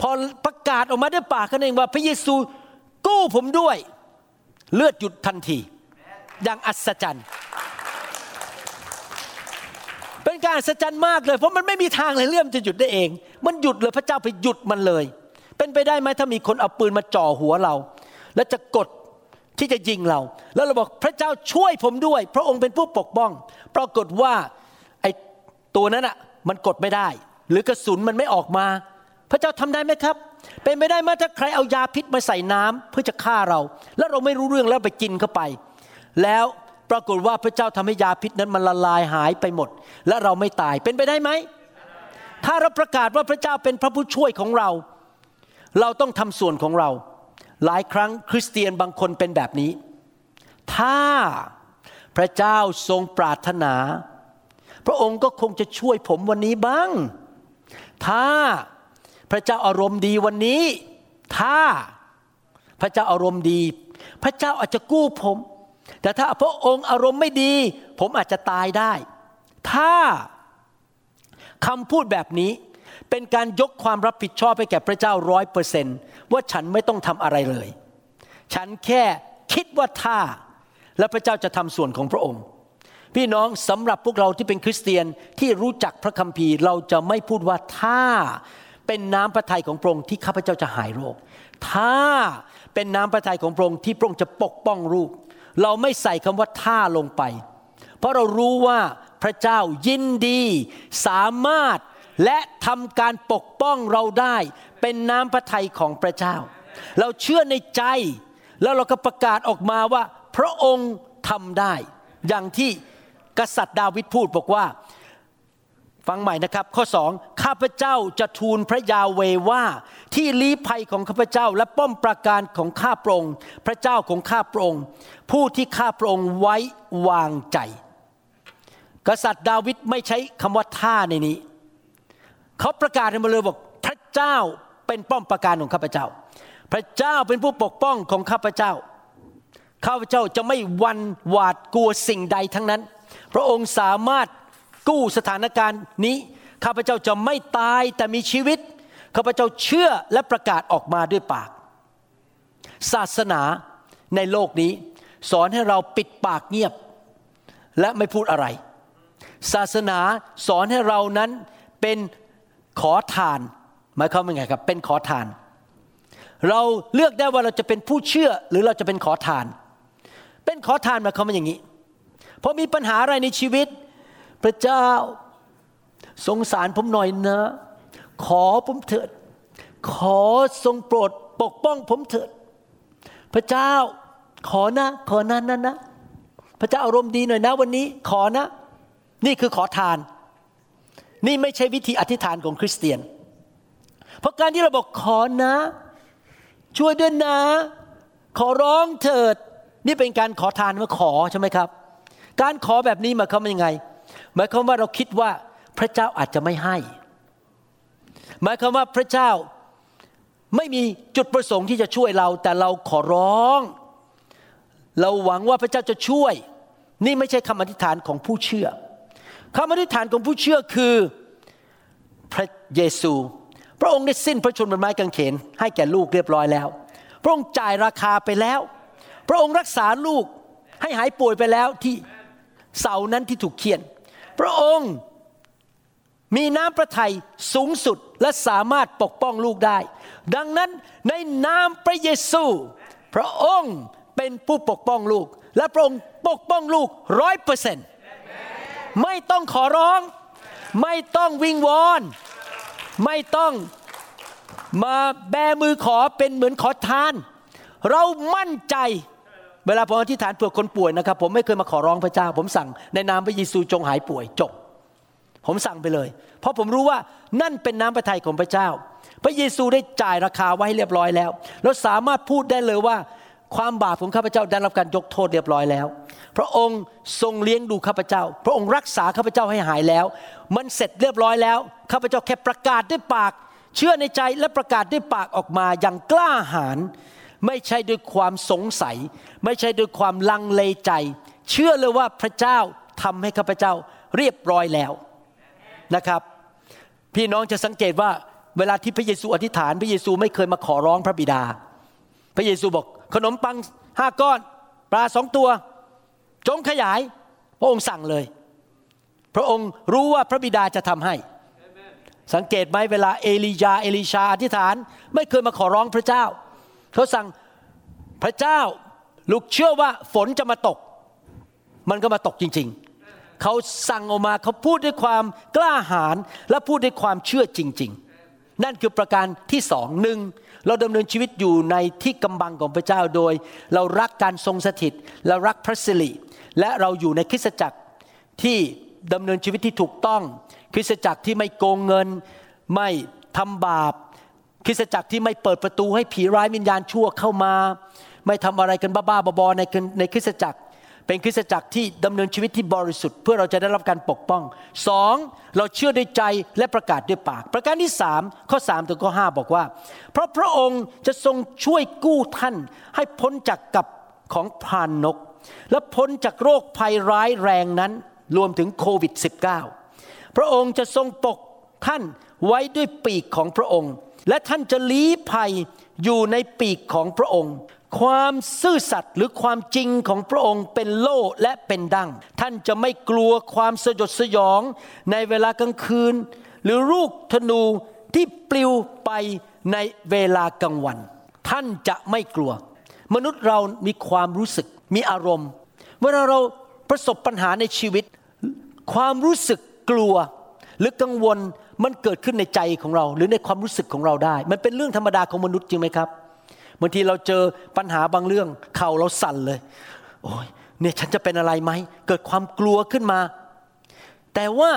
พอประกาศออกมาด้วยปากกันเองว่าพระเยซูกู้ผมด้วย เลือดหยุดทันที อย่างอัศจรรย์ เป็นการอัศจรรย์มากเลย เพราะมันไม่มีทางเลยเรื่องจะหยุดได้เอง มันหยุดเลยพระเจ้าไปหยุดมันเลย เป็นไปได้ไหมถ้ามีคนเอาปืนมาจ่อหัวเรา แล้วจะกดที่จะยิงเรา แล้วเราบอกพระเจ้าช่วยผมด้วย พระองค์เป็นผู้ปกป้อง ปรากฏว่าไอ้ตัวนั้นอะมันกดไม่ได้ หรือกระสุนมันไม่ออกมา พระเจ้าทำได้ไหมครับ เป็นไม่ได้ไหมถ้าใครเอายาพิษมาใส่น้ำเพื่อจะฆ่าเรา แล้วเราไม่รู้เรื่องแล้วไปกินเข้าไป แล้วปรากฏว่าพระเจ้าทำให้ยาพิษนั้นมันละลายหายไปหมด และเราไม่ตายเป็นไปได้ไหม ถ้าเราประกาศว่าพระเจ้าเป็นพระผู้ช่วยของเรา เราต้องทำส่วนของเรา หลายครั้งคริสเตียนบางคนเป็นแบบนี้ ถ้าพระเจ้าทรงปรารถนา พระองค์ก็คงจะช่วยผมวันนี้บ้าง ถ้า พระเจ้าอารมณ์ดีวันนี้ ถ้าพระเจ้าอารมณ์ดี พระเจ้าอาจจะกู้ผม แต่ถ้าพระองค์อารมณ์ไม่ดี ผมอาจจะตายได้ ถ้าคำพูดแบบนี้เป็นการยกความรับผิดชอบให้แก่พระเจ้าร้อยเปอร์เซนว่าฉันไม่ต้องทำอะไรเลย ฉันแค่คิดว่าถ้าและพระเจ้าจะทำส่วนของพระองค์ พี่น้องสำหรับพวกเราที่เป็นคริสเตียนที่รู้จักพระคัมภีร์เราจะไม่พูดว่าถ้า เป็นน้ำพระทัยของพระองค์ที่ข้าพเจ้าจะหายโรค ถ้าเป็นน้ำพระทัยของพระองค์ที่พระองค์จะปกป้องลูก เราไม่ใส่คำว่าถ้าลงไป เพราะเรารู้ว่าพระเจ้ายินดี สามารถและทำการปกป้องเราได้ เป็นน้ำพระทัยของพระเจ้า เราเชื่อในใจ แล้วเราก็ประกาศออกมาว่า พระองค์ทำได้ อย่างที่กษัตริย์ดาวิดพูดบอกว่า ฟังใหม่นะครับ ข้อสองข้าพเจ้าจะทูลพระยาเวว่า ที่ลี้ภัยของข้าพเจ้าและป้อมปราการของข้าพระองค์พระเจ้าของข้าพระองค์ผู้ที่ข้าพระองค์ไว้วางใจ กษัตริย์ดาวิดไม่ใช้คำว่าท่าในนี้ เขาประกาศมาเลยบอกพระเจ้าเป็นป้อมปราการของข้าพเจ้า พระเจ้าเป็นผู้ปกป้องของข้าพเจ้าข้าพเจ้าจะไม่วันหวาดกลัวสิ่งใดทั้งนั้น พระองค์สามารถ กู้สถานการณ์นี้ ข้าพเจ้าจะไม่ตายแต่มีชีวิต ข้าพเจ้าเชื่อและประกาศออกมาด้วยปาก ศาสนาในโลกนี้ สอนให้เราปิดปากเงียบ และไม่พูดอะไร ศาสนาสอนให้เรานั้นเป็นขอทานหมายความว่าไงครับ เป็นขอทาน เราเลือกได้ว่าเราจะเป็นผู้เชื่อหรือเราจะเป็นขอทาน เป็นขอทานหมายความว่าอย่างนี้พอมีปัญหาอะไรในชีวิต พระเจ้าสงสารผมหน่อยนะ ขอผมเถิด ขอทรงโปรดปกป้องผมเถิด พระเจ้าขอนะ ขอนะนะนะ พระเจ้าอารมณ์ดีหน่อยนะวันนี้ ขอนะ นี่คือขอทาน นี่ไม่ใช่วิธีอธิษฐานของคริสเตียน เพราะการที่เราบอกขอนะ ช่วยด้วยนะ ขอร้องเถิด นี่เป็นการขอทานว่าขอใช่ไหมครับ การขอแบบนี้หมายความว่ายังไง หมายความว่าเราคิดว่าพระเจ้าอาจจะไม่ให้ หมายความว่าพระเจ้าไม่มีจุดประสงค์ที่จะช่วยเรา แต่เราขอร้อง เราหวังว่าพระเจ้าจะช่วย นี่ไม่ใช่คำอธิษฐานของผู้เชื่อคำอธิษฐานของผู้เชื่อคือพระเยซู พระองค์ได้สิ้นพระชนม์บนไม้กางเขน ให้แก่ลูกเรียบร้อยแล้ว พระองค์จ่ายราคาไปแล้ว พระองค์รักษาลูกให้หายป่วยไปแล้วที่เสานั้นที่ถูกเขียน พระองค์มีน้ำพระทัยสูงสุดและสามารถปกป้องลูกได้ ดังนั้นในนามพระเยซู พระองค์เป็นผู้ปกป้องลูก และพระองค์ปกป้องลูกร้อยเปอร์เซ็นต์ไม่ต้องขอร้อง ไม่ต้องวิงวอน ไม่ต้องมาแบมือขอเป็นเหมือนขอทาน เรามั่นใจ เวลาผมอธิษฐานเผื่อคนป่วยนะครับ ผมไม่เคยมาขอร้องพระเจ้า ผมสั่งในนามพระเยซูจงหายป่วยจบ ผมสั่งไปเลย เพราะผมรู้ว่านั่นเป็นน้ำพระทัยของพระเจ้า พระเยซูได้จ่ายราคาไว้ให้เรียบร้อยแล้วเราสามารถพูดได้เลยว่าความบาปของข้าพเจ้าได้รับการยกโทษเรียบร้อยแล้ว พระองค์ทรงเลี้ยงดูข้าพเจ้า พระองค์รักษาข้าพเจ้าให้หายแล้ว มันเสร็จเรียบร้อยแล้ว ข้าพเจ้าแค่ประกาศด้วยปาก เชื่อในใจและประกาศด้วยปากออกมาอย่างกล้าหาญ ไม่ใช่ด้วยความสงสัย ไม่ใช่ด้วยความลังเลใจ เชื่อเลยว่าพระเจ้าทำให้ข้าพเจ้าเรียบร้อยแล้วนะครับ พี่น้องจะสังเกตว่าเวลาที่พระเยซูอธิษฐาน พระเยซูไม่เคยมาขอร้องพระบิดา พระเยซูบอกขนมปังห้าก้อน ปลาสองตัว จงขยาย พระองค์สั่งเลย พระองค์รู้ว่าพระบิดาจะทำให้ สังเกตไหมเวลาเอลียาเอลิชาอธิษฐาน ไม่เคยมาขอร้องพระเจ้า เขาสั่งพระเจ้าลูกเชื่อว่าฝนจะมาตก มันก็มาตกจริง ๆ เขาสั่งออกมาเขาพูดด้วยความกล้าหาญและพูดด้วยความเชื่อจริง ๆ นั่นคือประการที่สองหนึ่งเราดำเนินชีวิตอยู่ในที่กำบังของพระเจ้าโดย เรารักการทรงสถิตและรักพระสิริและเราอยู่ในคริสตจักรที่ดำเนินชีวิตที่ถูกต้อง คริสตจักรที่ไม่โกงเงิน ไม่ทำบาป คริสตจักรที่ไม่เปิดประตูให้ผีร้ายวิญญาณชั่วเข้ามา ไม่ทำอะไรกันบ้าๆบอๆในในคริสตจักร เป็นคริสตจักรที่ดำเนินชีวิตที่บริสุทธิ์เพื่อเราจะได้รับการปกป้องสองเราเชื่อด้วยใจและประกาศด้วยปาก ประการที่สามข้อสามถึงข้อห้าบอกว่า เพราะพระองค์จะทรงช่วยกู้ท่านให้พ้นจากกับของพรานนก และพ้นจากโรคภัยร้ายแรงนั้นรวมถึงโควิด -19 พระองค์จะทรงปกท่านไว้ด้วยปีกของพระองค์ และท่านจะลี้ภัยอยู่ในปีกของพระองค์ ความซื่อสัตย์หรือความจริงของพระองค์เป็นโล่และเป็นดัง ท่านจะไม่กลัวความสยดสยองในเวลากลางคืน หรือลูกธนูที่ปลิวไปในเวลากลางวัน ท่านจะไม่กลัว มนุษย์เรามีความรู้สึกมีอารมณ์ เวลาเราประสบปัญหาในชีวิต ความรู้สึกกลัว หรือกังวล มันเกิดขึ้นในใจของเรา หรือในความรู้สึกของเราได้ มันเป็นเรื่องธรรมดาของมนุษย์จริงไหมครับบางทีเราเจอปัญหาบางเรื่องเข่าเราสั่นเลย โอ้ยเนี่ยฉันจะเป็นอะไรไหมเกิดความกลัวขึ้นมา แต่ว่า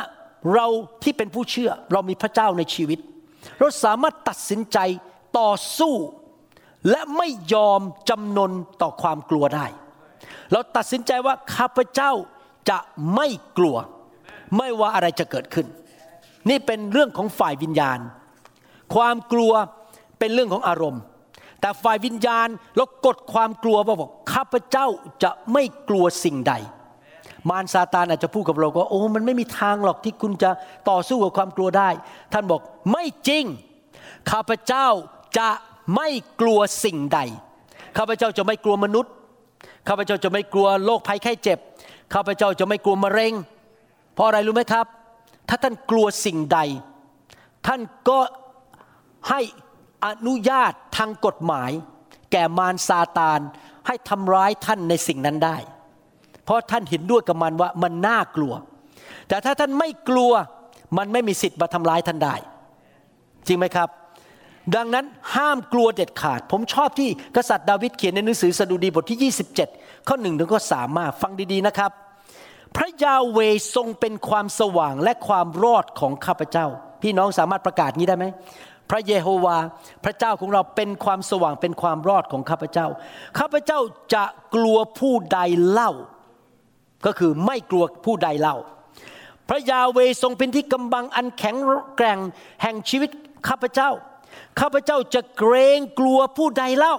เราที่เป็นผู้เชื่อเรามีพระเจ้าในชีวิต เราสามารถตัดสินใจต่อสู้ และไม่ยอมจำนนต่อความกลัวได้ เราตัดสินใจว่าข้าพเจ้าจะไม่กลัว ไม่ว่าอะไรจะเกิดขึ้น นี่เป็นเรื่องของฝ่ายวิญญาณ ความกลัวเป็นเรื่องของอารมณ์ แต่ฝ่ายวิญญาณเรากดความกลัวว่าบอกข้าพเจ้าจะไม่กลัวสิ่งใด มารซาตานอาจจะพูดกับเราก็โอ้มันไม่มีทางหรอกที่คุณจะต่อสู้กับความกลัวได้ ท่านบอกไม่จริง ข้าพเจ้าจะไม่กลัวสิ่งใด ข้าพเจ้าจะไม่กลัวมนุษย์ ข้าพเจ้าจะไม่กลัวโรคภัยไข้เจ็บ ข้าพเจ้าจะไม่กลัวมะเร็ง เพราะอะไรรู้ไหมครับ ถ้าท่านกลัวสิ่งใด ท่านก็ให้อนุญาตทางกฎหมาย แก่มารซาตานให้ทำร้ายท่านในสิ่งนั้นได้ เพราะท่านเห็นด้วยกับมันว่ามันน่ากลัว แต่ถ้าท่านไม่กลัวมันไม่มีสิทธิ์มาทำร้ายท่านได้ จริงไหมครับ ดังนั้นห้ามกลัวเด็ดขาด ผมชอบที่กษัตริย์ดาวิดเขียนในหนังสือสดุดีบทที่ 27 ข้อหนึ่งถึงข้อสามมาฟังดีๆนะครับ พระยาเวทรงเป็นความสว่างและความรอดของข้าพเจ้า พี่น้องสามารถประกาศงี้ได้ไหมพระเยโฮวา พระเจ้าของเราเป็นความสว่างเป็นความรอดของข้าพเจ้า ข้าพเจ้าจะกลัวผู้ใดเล่า ก็คือไม่กลัวผู้ใดเล่า พระยาเวทรงเป็นที่กำบังอันแข็งแกร่งแห่งชีวิตข้าพเจ้า ข้าพเจ้าจะเกรงกลัวผู้ใดเล่า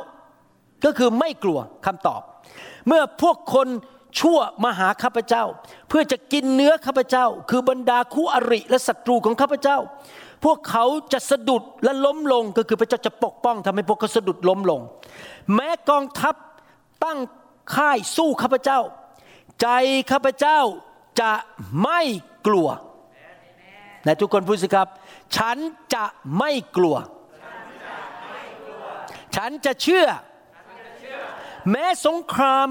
ก็คือไม่กลัวคำตอบ เมื่อพวกคน ชั่วมาหาข้าพเจ้า เพื่อจะกินเนื้อข้าพเจ้า คือบรรดาคู่อริและศัตรูของข้าพเจ้า พวกเขาจะสะดุดและล้มลงก็คือพระเจ้าจะปกป้องทำให้พวกเขาสะดุดล้มลง แม้กองทัพตั้งค่ายสู้ข้าพเจ้า ใจข้าพเจ้าจะไม่กลัวไหนทุกคนพูดสิครับ ฉันจะไม่กลัว ฉันจะเชื่อ แม้สงคราม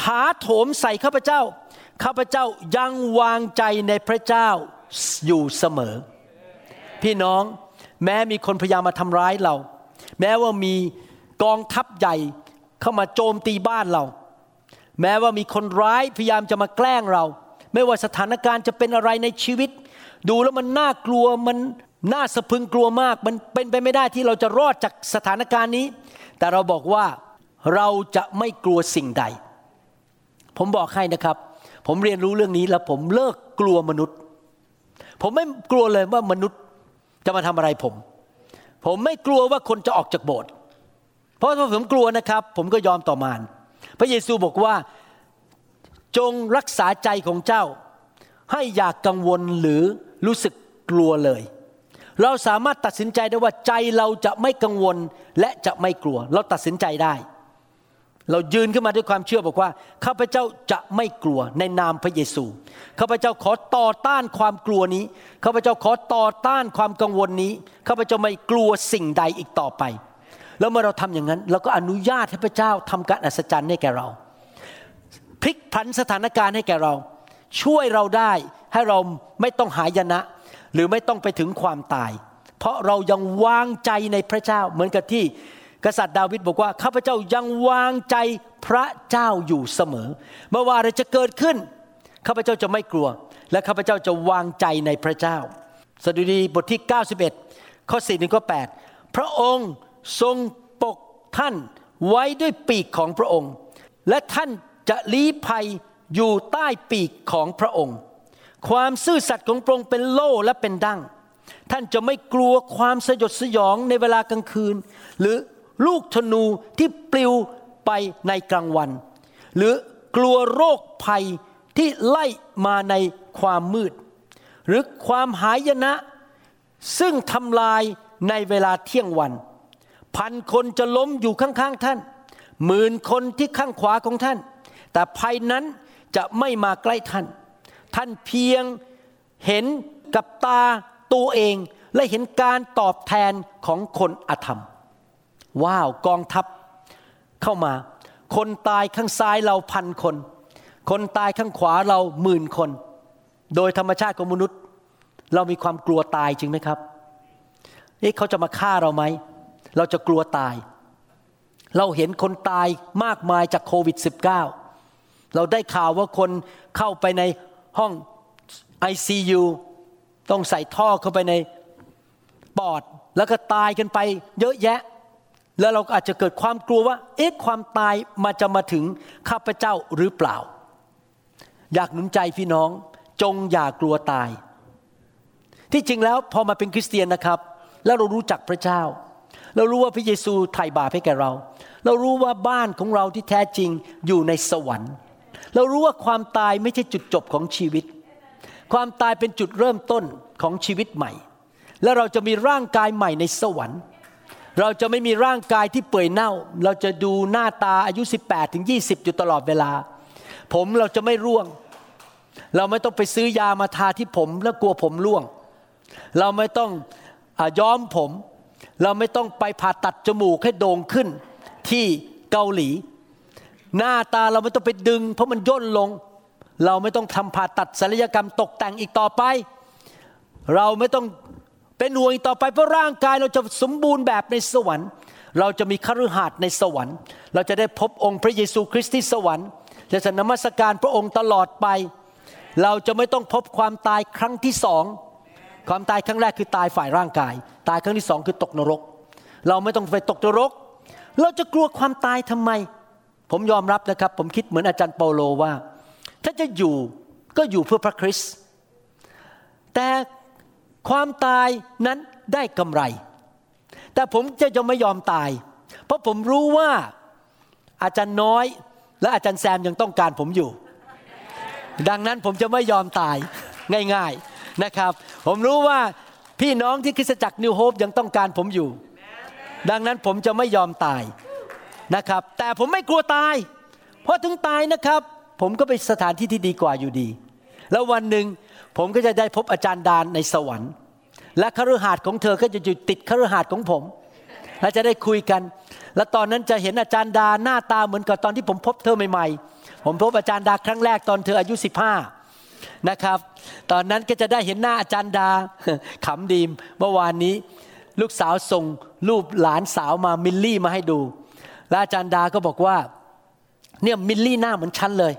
ถาโถมใส่ข้าพเจ้า ข้าพเจ้ายังวางใจในพระเจ้าอยู่เสมอ พี่น้องแม้มีคนพยายามมาทำร้ายเรา แม้ว่ามีกองทัพใหญ่เข้ามาโจมตีบ้านเรา แม้ว่ามีคนร้ายพยายามจะมาแกล้งเรา ไม่ว่าสถานการณ์จะเป็นอะไรในชีวิต ดูแล้วมันน่ากลัวมันน่าสะพึงกลัวมาก มันเป็นไปไม่ได้ที่เราจะรอดจากสถานการณ์นี้ แต่เราบอกว่าเราจะไม่กลัวสิ่งใด ผมบอกให้นะครับ ผมเรียนรู้เรื่องนี้แล้วผมเลิกกลัวมนุษย์ ผมไม่กลัวเลยว่ามนุษย์จะมาทำอะไรผม ผมไม่กลัวว่าคนจะออกจากโบสถ์เพราะถ้าผมกลัวนะครับ ผมก็ยอมต่อมานพระเยซูบอกว่าจงรักษาใจของเจ้า ให้อยากกังวลหรือรู้สึกกลัวเลย เราสามารถตัดสินใจได้ว่าใจเราจะไม่กังวลและจะไม่กลัว เราตัดสินใจได้ เรายืนขึ้นมาด้วยความเชื่อบอกว่าข้าพเจ้าจะไม่กลัวในนามพระเยซูข้าพเจ้าขอต่อต้านความกลัวนี้ข้าพเจ้าขอต่อต้านความกังวลนี้ข้าพเจ้าไม่กลัวสิ่งใดอีกต่อไป แล้วเมื่อเราทำอย่างนั้น เราก็อนุญาตให้พระเจ้าทำการอัศจรรย์ให้แก่เรา พลิกผันสถานการณ์ให้แก่เรา ช่วยเราได้ให้เราไม่ต้องหายนะ หรือไม่ต้องไปถึงความตาย เพราะเรายังวางใจในพระเจ้าเหมือนกับที่ กษัตริย์ดาวิดบอกว่าข้าพเจ้ายังวางใจพระเจ้าอยู่เสมอไม่ว่าอะไรจะเกิดขึ้นข้าพเจ้าจะไม่กลัว และข้าพเจ้าจะวางใจในพระเจ้า สดุดีบทที่ 91 ข้อ4ถึงข้อ8พระองค์ทรงปกท่านไว้ด้วยปีกของพระองค์ และท่านจะลี้ภัยอยู่ใต้ปีกของพระองค์ ความซื่อสัตย์ของพระองค์เป็นโล่และเป็นดั้งท่านจะไม่กลัวความสยดสยองในเวลากลางคืน หรือ ลูกธนูที่ปลิวไปในกลางวัน หรือกลัวโรคภัยที่ไล่มาในความมืด หรือความหายนะ ซึ่งทำลายในเวลาเที่ยงวัน พันคนจะล้มอยู่ข้างๆท่านหมื่นคนที่ข้างขวาของท่าน แต่ภัยนั้นจะไม่มาใกล้ท่าน ท่านเพียงเห็นกับตาตัวเองและเห็นการตอบแทนของคนอธรรม ว้าวกองทัพเข้ามา คนตายข้างซ้ายเราพันคน คนตายข้างขวาเราหมื่นคน โดยธรรมชาติของมนุษย์ เรามีความกลัวตายจริงไหมครับเอ๊ะเขาจะมาฆ่าเราไหม เราจะกลัวตาย เราเห็นคนตายมากมายจากโควิด -19 เราได้ข่าวว่าคนเข้าไปในห้อง ICU ต้องใส่ท่อเข้าไปในปอด แล้วก็ตายกันไปเยอะแยะ แล้วเราก็อาจจะเกิดความกลัวว่า เอ๊ะความตายมาจะมาถึงข้าพเจ้าหรือเปล่า อยากหนุนใจพี่น้อง จงอย่ากลัวตาย ที่จริงแล้วพอมาเป็นคริสเตียนนะครับ แล้วเรารู้จักพระเจ้า เรารู้ว่าพระเยซูไถ่บาปให้แก่เรา เรารู้ว่าบ้านของเราที่แท้จริงอยู่ในสวรรค์ เรารู้ว่าความตายไม่ใช่จุดจบของชีวิต ความตายเป็นจุดเริ่มต้นของชีวิตใหม่ และเราจะมีร่างกายใหม่ในสวรรค์ เราจะไม่มีร่างกายที่เปื่อยเน่า เราจะดูหน้าตาอายุ 18 ถึง 20 อยู่ตลอดเวลา ผมเราจะไม่ร่วง เราไม่ต้องไปซื้อยามาทาที่ผมแล้วกลัวผมร่วง เราไม่ต้องอย้อมผม เราไม่ต้องไปผ่าตัดจมูกให้โด่งขึ้นที่เกาหลี หน้าตาเราไม่ต้องไปดึง เพราะมันย่นลง เราไม่ต้องทำผ่าตัดศัลยกรรมตกแต่งอีกต่อไป เราไม่ต้อง เป็นห่วงต่อไปเพราะร่างกายเราจะสมบูรณ์แบบในสวรรค์ เราจะมีคฤหาสน์ในสวรรค์ เราจะได้พบองค์พระเยซูคริสต์ที่สวรรค์จะสนมัสการพระองค์ตลอดไป เราจะไม่ต้องพบความตายครั้งที่สองความตายครั้งแรกคือตายฝ่ายร่างกาย ตายครั้งที่สองคือตกนรก เราไม่ต้องไปตกนรก เราจะกลัวความตายทำไม ผมยอมรับนะครับ ผมคิดเหมือนอาจารย์เปาโลว่า ถ้าจะอยู่ก็อยู่เพื่อพระคริสต์แต่ ความตายนั้นได้กำไร แต่ผมจะยังไม่ยอมตาย เพราะผมรู้ว่าอาจารย์น้อย และอาจารย์แซมยังต้องการผมอยู่ ดังนั้นผมจะไม่ยอมตายง่ายๆนะครับ ผมรู้ว่าพี่น้องที่คริสตจักรนิวโฮปยังต้องการผมอยู่ ดังนั้นผมจะไม่ยอมตายนะครับ แต่ผมไม่กลัวตาย เพราะถึงตายนะครับ ผมก็ไปสถานที่ที่ดีกว่าอยู่ดี แล้ววันหนึ่ง ผมก็จะได้พบอาจารย์ดานในสวรรค์ และคฤหาสน์ของเธอก็จะอยู่ติดคฤหาสน์ของผม และจะได้คุยกัน และตอนนั้นจะเห็นอาจารย์ดาหน้าตาเหมือนกับตอนที่ผมพบเธอใหม่ๆ ผมพบอาจารย์ดาครั้งแรกตอนเธออายุ 15 นะครับ ตอนนั้นก็จะได้เห็นหน้าอาจารย์ดาขำดีมเมื่อวานนี้ลูกสาวส่งรูปหลานสาวมามิลลี่มาให้ดู และอาจารย์ดาก็บอกว่าเนี่ยมิลลี่หน้าเหมือนฉันเลย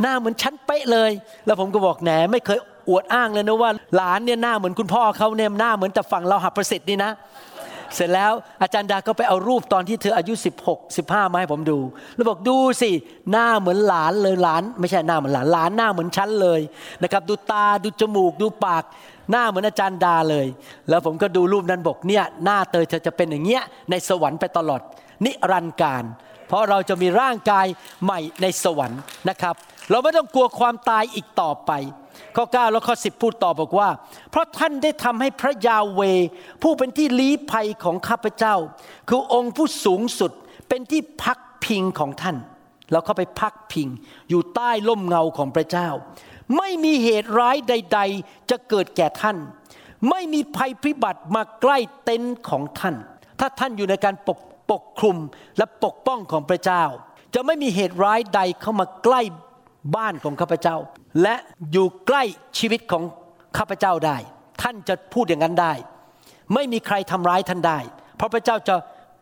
หน้าเหมือนฉันเป๊ะเลย แล้วผมก็บอกแหนไม่เคยอวดอ้างเลยนะว่าหลานเนี่ยหน้าเหมือนคุณพ่อเขาเนี่ยหน้าเหมือนแต่ฝั่งเราหับประสิทธิ์นี่นะ เสร็จแล้วอาจารย์ดาก็ไปเอารูปตอนที่เธออายุ 16 15มาให้ผมดู แล้วบอกดูสิหน้าเหมือนหลานเลยหลาน ไม่ใช่หน้าเหมือนหลานหลานหน้าเหมือนฉันเลยนะครับดูตาดูจมูกดูปาก หน้าเหมือนอาจารย์ดาเลย แล้วผมก็ดูรูปนั้นบอกเนี่ยหน้าเตยเธอจะเป็นอย่างเงี้ยในสวรรค์ไปตลอดนิรันดร์การ เพราะเราจะมีร่างกายใหม่ในสวรรค์นะครับ เราไม่ต้องกลัวความตายอีกต่อไป ข้อ 9 แล้วข้อ 10 พูดต่อบอกว่า เพราะท่านได้ทำให้พระยาเว ผู้เป็นที่ลี้ภัยของข้าพเจ้า คือองค์ผู้สูงสุดเป็นที่พักพิงของท่าน เราเข้าไปพักพิง อยู่ใต้ร่มเงาของพระเจ้า ไม่มีเหตุร้ายใด ๆ จะเกิดแก่ท่าน ไม่มีภัยพิบัติมาใกล้เต็นท์ของท่าน ถ้าท่านอยู่ในการปกปกคลุมและปกป้องของพระเจ้า จะไม่มีเหตุร้ายใดเข้ามาใกล้ บ้านของข้าพเจ้า และอยู่ใกล้ชีวิตของข้าพเจ้าได้ ท่านจะพูดอย่างนั้นได้ ไม่มีใครทำร้ายท่านได้ เพราะพระเจ้าจะ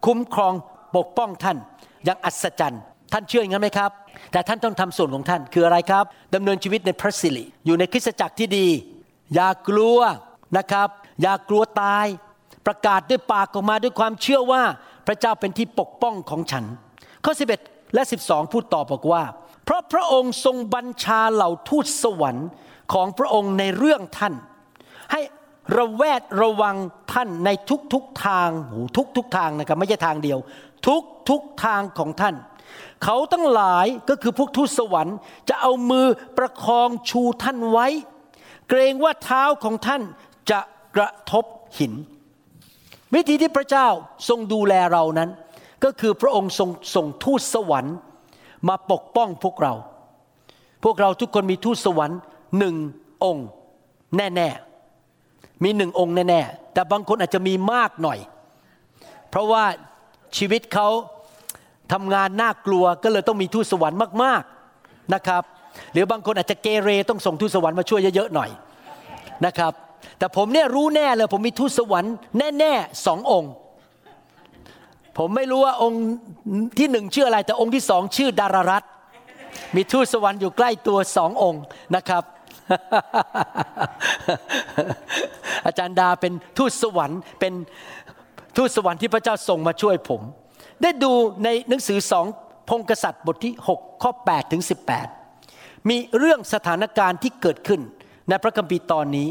คุ้มครองปกป้องท่านอย่างอัศจรรย์ ท่านเชื่ออย่างนั้นไหมครับ แต่ท่านต้องทำส่วนของท่านคืออะไรครับดำเนินชีวิตในพระสิริอยู่ในคริสตจักรที่ดี อย่ากลัวนะครับ อย่ากลัวตาย ประกาศด้วยปากออกมาด้วยความเชื่อว่าพระเจ้าเป็นที่ปกป้องของฉัน ข้อ 11 และ 12 พูดต่อบอกว่า เพราะพระองค์ทรงบัญชาเหล่าทูตสวรรค์ของพระองค์ในเรื่องท่าน ให้ระแวดระวังท่านในทุกๆทางโอ้ทุกทุกๆทางนะครับไม่ใช่ทางเดียว ทุกทุกๆทางของท่าน เขาทั้งหลายก็คือพวกทูตสวรรค์ จะเอามือประคองชูท่านไว้ เกรงว่าเท้าของท่านจะกระทบหิน วิธีที่พระเจ้าทรงดูแลเรานั้น ก็คือพระองค์ทรงส่งทูตสวรรค์ มาปกป้องพวกเรา พวกเราทุกคนมีทูตสวรรค์หนึ่งองค์ แน่ๆ มีหนึ่งองค์แน่ๆ แต่บางคนอาจจะมีมากหน่อย เพราะว่าชีวิตเขาทำงานน่ากลัวก็เลยต้องมีทูตสวรรค์มากๆนะครับ หรือบางคนอาจจะเกเรต้องส่งทูตสวรรค์มาช่วยเยอะๆหน่อยนะครับ แต่ผมเนี่ยรู้แน่เลยผมมีทูตสวรรค์แน่ๆสององค์ ผมไม่รู้ว่าองค์ที่หนึ่งชื่ออะไร แต่องค์ที่สองชื่อดารารัตมีทูตสวรรค์อยู่ใกล้ตัวสององค์นะครับ อาจารย์ดาเป็นทูตสวรรค์ เป็นทูตสวรรค์ที่พระเจ้าส่งมาช่วยผม ได้ดูในหนังสือสองพงกษัตริย์บทที่ 6 ข้อ 8 ถึง 18 มีเรื่องสถานการณ์ที่เกิดขึ้นในพระคัมภีร์ตอนนี้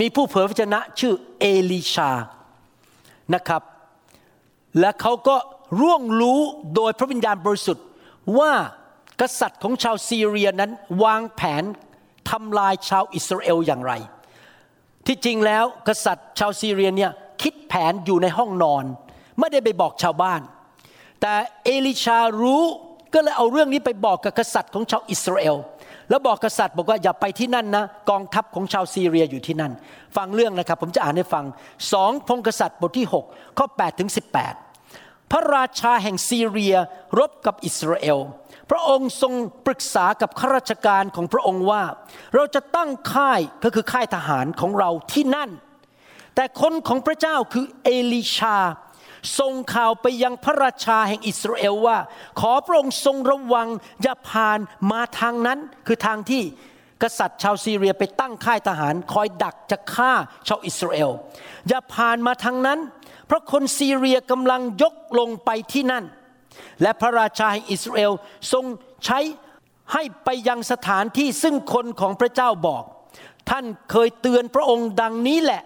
มีผู้เผยพระชนะชื่อเอลีชานะครับ และเขาก็ร่วงรู้โดยพระวิญญาณบริสุทธิ์ว่ากษัตริย์ของชาวซีเรียนั้นวางแผนทำลายชาวอิสราเอลอย่างไร ที่จริงแล้วกษัตริย์ชาวซีเรียเนี่ยคิดแผนอยู่ในห้องนอน ไม่ได้ไปบอกชาวบ้าน แต่เอลิชารู้ก็เลยเอาเรื่องนี้ไปบอกกับกษัตริย์ของชาวอิสราเอลแล้วบอกกษัตริย์บอกว่าอย่าไปที่นั่นนะกองทัพของชาวซีเรียอยู่ที่นั่น ฟังเรื่องนะครับ ผมจะอ่านให้ฟังสองพงกษัตริย์บทที่ 6 ข้อ8ถึง18 พระราชาแห่งซีเรียรบกับอิสราเอล พระองค์ทรงปรึกษากับข้าราชการของพระองค์ว่า เราจะตั้งค่ายก็คือค่ายทหารของเราที่นั่น แต่คนของพระเจ้าคือเอลิชาส่งข่าวไปยังพระราชาแห่งอิสราเอลว่า ขอพระองค์ทรงระวังอย่าผ่านมาทางนั้น คือทางที่กษัตริย์ชาวซีเรียไปตั้งค่ายทหาร คอยดักจะฆ่าชาวอิสราเอลอย่าผ่านมาทางนั้น เพราะคนซีเรียกำลังยกลงไปที่นั่น และพระราชาแห่งอิสราเอลทรงใช้ให้ไปยังสถานที่ซึ่งคนของพระเจ้าบอก ท่านเคยเตือนพระองค์ดังนี้แหละ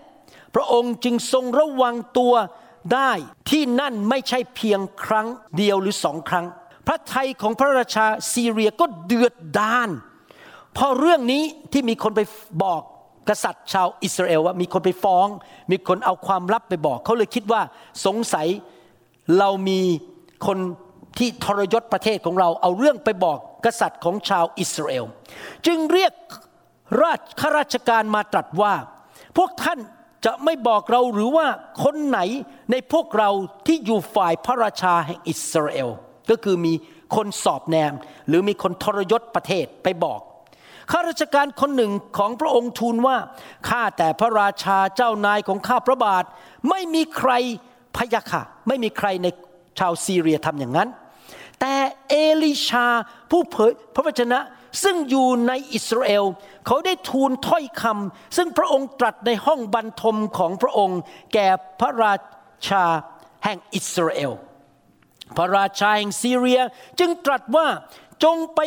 พระองค์จึงทรงระวังตัวได้ที่นั่นไม่ใช่เพียงครั้งเดียวหรือสองครั้ง พระไทยของพระราชาซีเรียก็เดือดดานพอเรื่องนี้ที่มีคนไปบอก กษัตริย์ชาวอิสราเอลว่ามีคนไปฟ้อง มีคนเอาความลับไปบอก เขาเลยคิดว่าสงสัยเรามีคนที่ทรยศประเทศของเราเอาเรื่องไปบอกกษัตริย์ของชาวอิสราเอลจึงเรียกราชข้าราชการมาตรัสว่า พวกท่านจะไม่บอกเราหรือว่าคนไหนในพวกเราที่อยู่ฝ่ายพระราชาแห่งอิสราเอลก็คือมีคนสอบแนม หรือมีคนทรยศประเทศไปบอก ข้าราชการคนหนึ่งของพระองค์ทูลว่าข้าแต่พระราชาเจ้านายของข้าพระบาท ไม่มีใครพยาค่ะไม่มีใครในชาวซีเรียทำอย่างนั้น แต่เอลิชาผู้เผยพระวจนะซึ่งอยู่ในอิสราเอล เขาได้ทูลถ้อยคำซึ่งพระองค์ตรัสในห้องบรรทมของพระองค์ แก่พระราชาแห่งอิสราเอล พระราชาแห่งซีเรียจึงตรัสว่าจงไป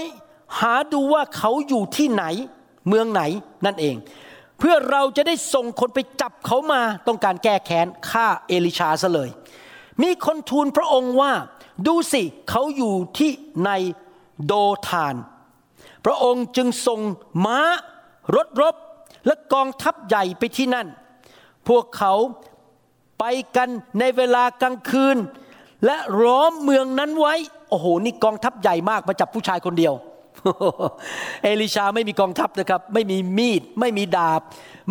หาดูว่าเขาอยู่ที่ไหนเมืองไหนนั่นเอง เพื่อเราจะได้ส่งคนไปจับเขามาต้องการแก้แค้นฆ่าเอลิชาซะเลย มีคนทูลพระองค์ว่า ดูสิเขาอยู่ที่ในโดทาน พระองค์จึงส่งม้ารถรบและกองทัพใหญ่ไปที่นั่น พวกเขาไปกันในเวลากลางคืน และล้อมเมืองนั้นไว้ โอ้โห นี่กองทัพใหญ่มากมาจับผู้ชายคนเดียว เอลิชาไม่มีกองทัพนะครับ ไม่มีมีด ไม่มีดาบ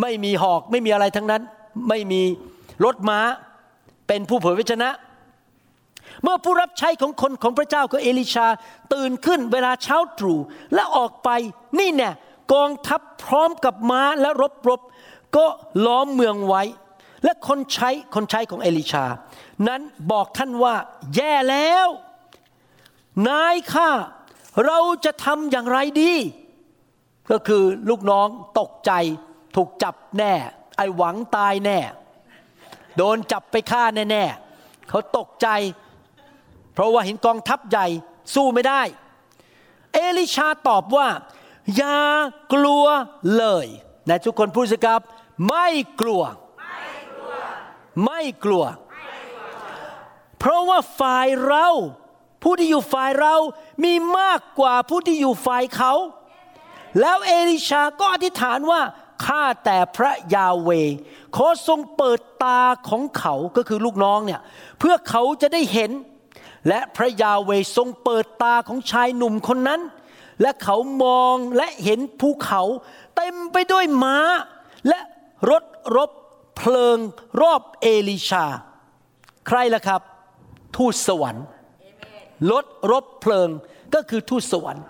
ไม่มีหอก ไม่มีอะไรทั้งนั้น ไม่มีรถม้า เป็นผู้เผยพระชนะ เมื่อผู้รับใช้ของคนของพระเจ้าคือเอลิชาตื่นขึ้นเวลาเช้าตรู่และออกไปนี่เนี่ยกองทัพพร้อมกับม้าและรบรบก็ล้อมเมืองไว้ และคนใช้คนใช้ของเอลิชา นั้นบอกท่านว่าแย่แล้ว นายข้า เราจะทำอย่างไรดี ก็คือลูกน้องตกใจถูกจับแน่ ไอหวังตายแน่ โดนจับไปฆ่าแน่ๆเขาตกใจ เพราะว่าเห็นกองทัพใหญ่สู้ไม่ได้ เอลิชาตอบว่า อย่ากลัวเลยนะทุกคนพูดสิครับ ไม่กลัว ไม่กลัวเพราะว่าฝ่ายเรา ผู้ที่อยู่ฝ่ายเรามีมากกว่าผู้ที่อยู่ฝ่ายเขา แล้วเอลิชาก็อธิษฐานว่าข้าแต่พระยาเว ขอทรงเปิดตาของเขาก็คือลูกน้องเนี่ยเพื่อเขาจะได้เห็น และพระยาเวทรงเปิดตาของชายหนุ่มคนนั้น และเขามองและเห็นภูเขาเต็มไปด้วยม้า และรถรบเพลิงรอบเอลิชา ใครล่ะครับ ทูตสวรรค์ รถรบเพลิงก็คือทูตสวรรค์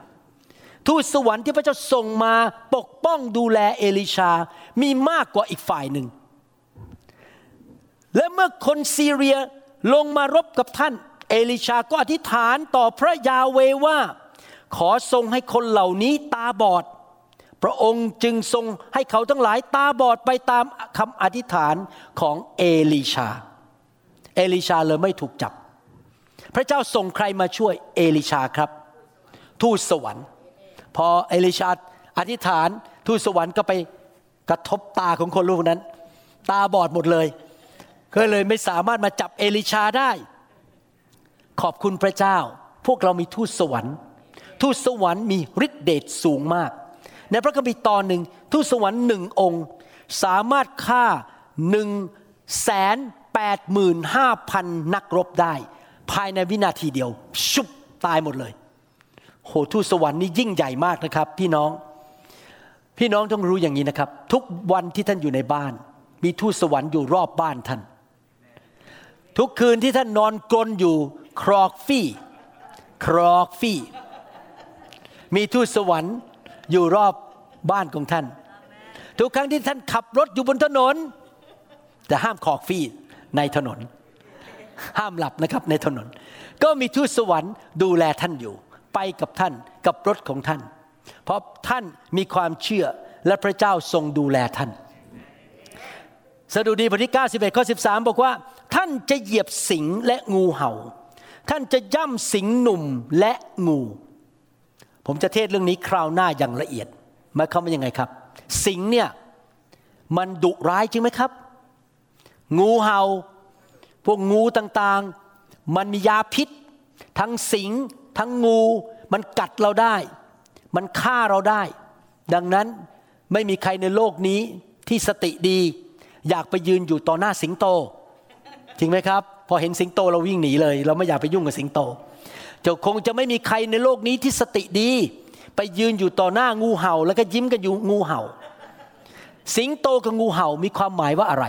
ทูตสวรรค์ที่พระเจ้าส่งมาปกป้องดูแลเอลิชา มีมากกว่าอีกฝ่ายหนึ่ง และเมื่อคนซีเรียลงมารบกับท่าน เอลิชาก็อธิษฐานต่อพระยาเวว่า ขอทรงให้คนเหล่านี้ตาบอด พระองค์จึงทรงให้เขาทั้งหลายตาบอดไปตามคำอธิษฐานของเอลิชา เอลิชาเลยไม่ถูกจับ พระเจ้าส่งใครมาช่วยเอลิชาครับ ทูตสวรรค์ พอเอลิชาอธิษฐานทูตสวรรค์ก็ไปกระทบตาของคนลูกนั้น ตาบอดหมดเลยก็เลยไม่สามารถมาจับเอลิชาได้ ขอบคุณพระเจ้า พวกเรามีทูตสวรรค์ ทูตสวรรค์มีฤทธิเดชสูงมาก ในพระคัมภีร์ตอนหนึ่งทูตสวรรค์หนึ่งองค์ สามารถฆ่าหนึ่งแสนแปดหมื่นห้าพันนักรบได้ ภายในวินาทีเดียว ชุบตายหมดเลย โหทูตสวรรค์นี่ยิ่งใหญ่มากนะครับ พี่น้อง พี่น้องต้องรู้อย่างนี้นะครับ ทุกวันที่ท่านอยู่ในบ้าน มีทูตสวรรค์อยู่รอบบ้านท่าน ทุกคืนที่ท่านนอนกลนอยู่ครอกฟี่ครอกฟี่มีทูตสวรรค์อยู่รอบบ้านของท่าน ทุกครั้งที่ท่านขับรถอยู่บนถนนแต่ห้ามครอกฟี่ในถนน ห้ามหลับนะครับในถนน ก็มีทูตสวรรค์ดูแลท่านอยู่ ไปกับท่านกับรถของท่าน เพราะท่านมีความเชื่อและพระเจ้าทรงดูแลท่านสดุดีบทที่ 91 ข้อ 13 บอกว่า ท่านจะเหยียบสิงและงูเห่า ท่านจะย่ำสิงหนุ่มและงู ผมจะเทศเรื่องนี้คราวหน้าอย่างละเอียดหมายความว่ายังไงครับ สิงเนี่ยมันดุร้ายจริงไหมครับ งูเห่า พวกงูต่างๆ มันมียาพิษ ทั้งสิง ทั้งงู มันกัดเราได้ มันฆ่าเราได้ ดังนั้นไม่มีใครในโลกนี้ที่สติดี อยากไปยืนอยู่ต่อหน้าสิงโต จริงไหมครับ พอเห็นสิงโตเราวิ่งหนีเลย เราไม่อยากไปยุ่งกับสิงโตจะคงจะไม่มีใครในโลกนี้ที่สติดี ไปยืนอยู่ต่อหน้างูเห่า แล้วก็ยิ้มกันอยู่งูเห่า สิงโตกับงูเห่ามีความหมายว่าอะไร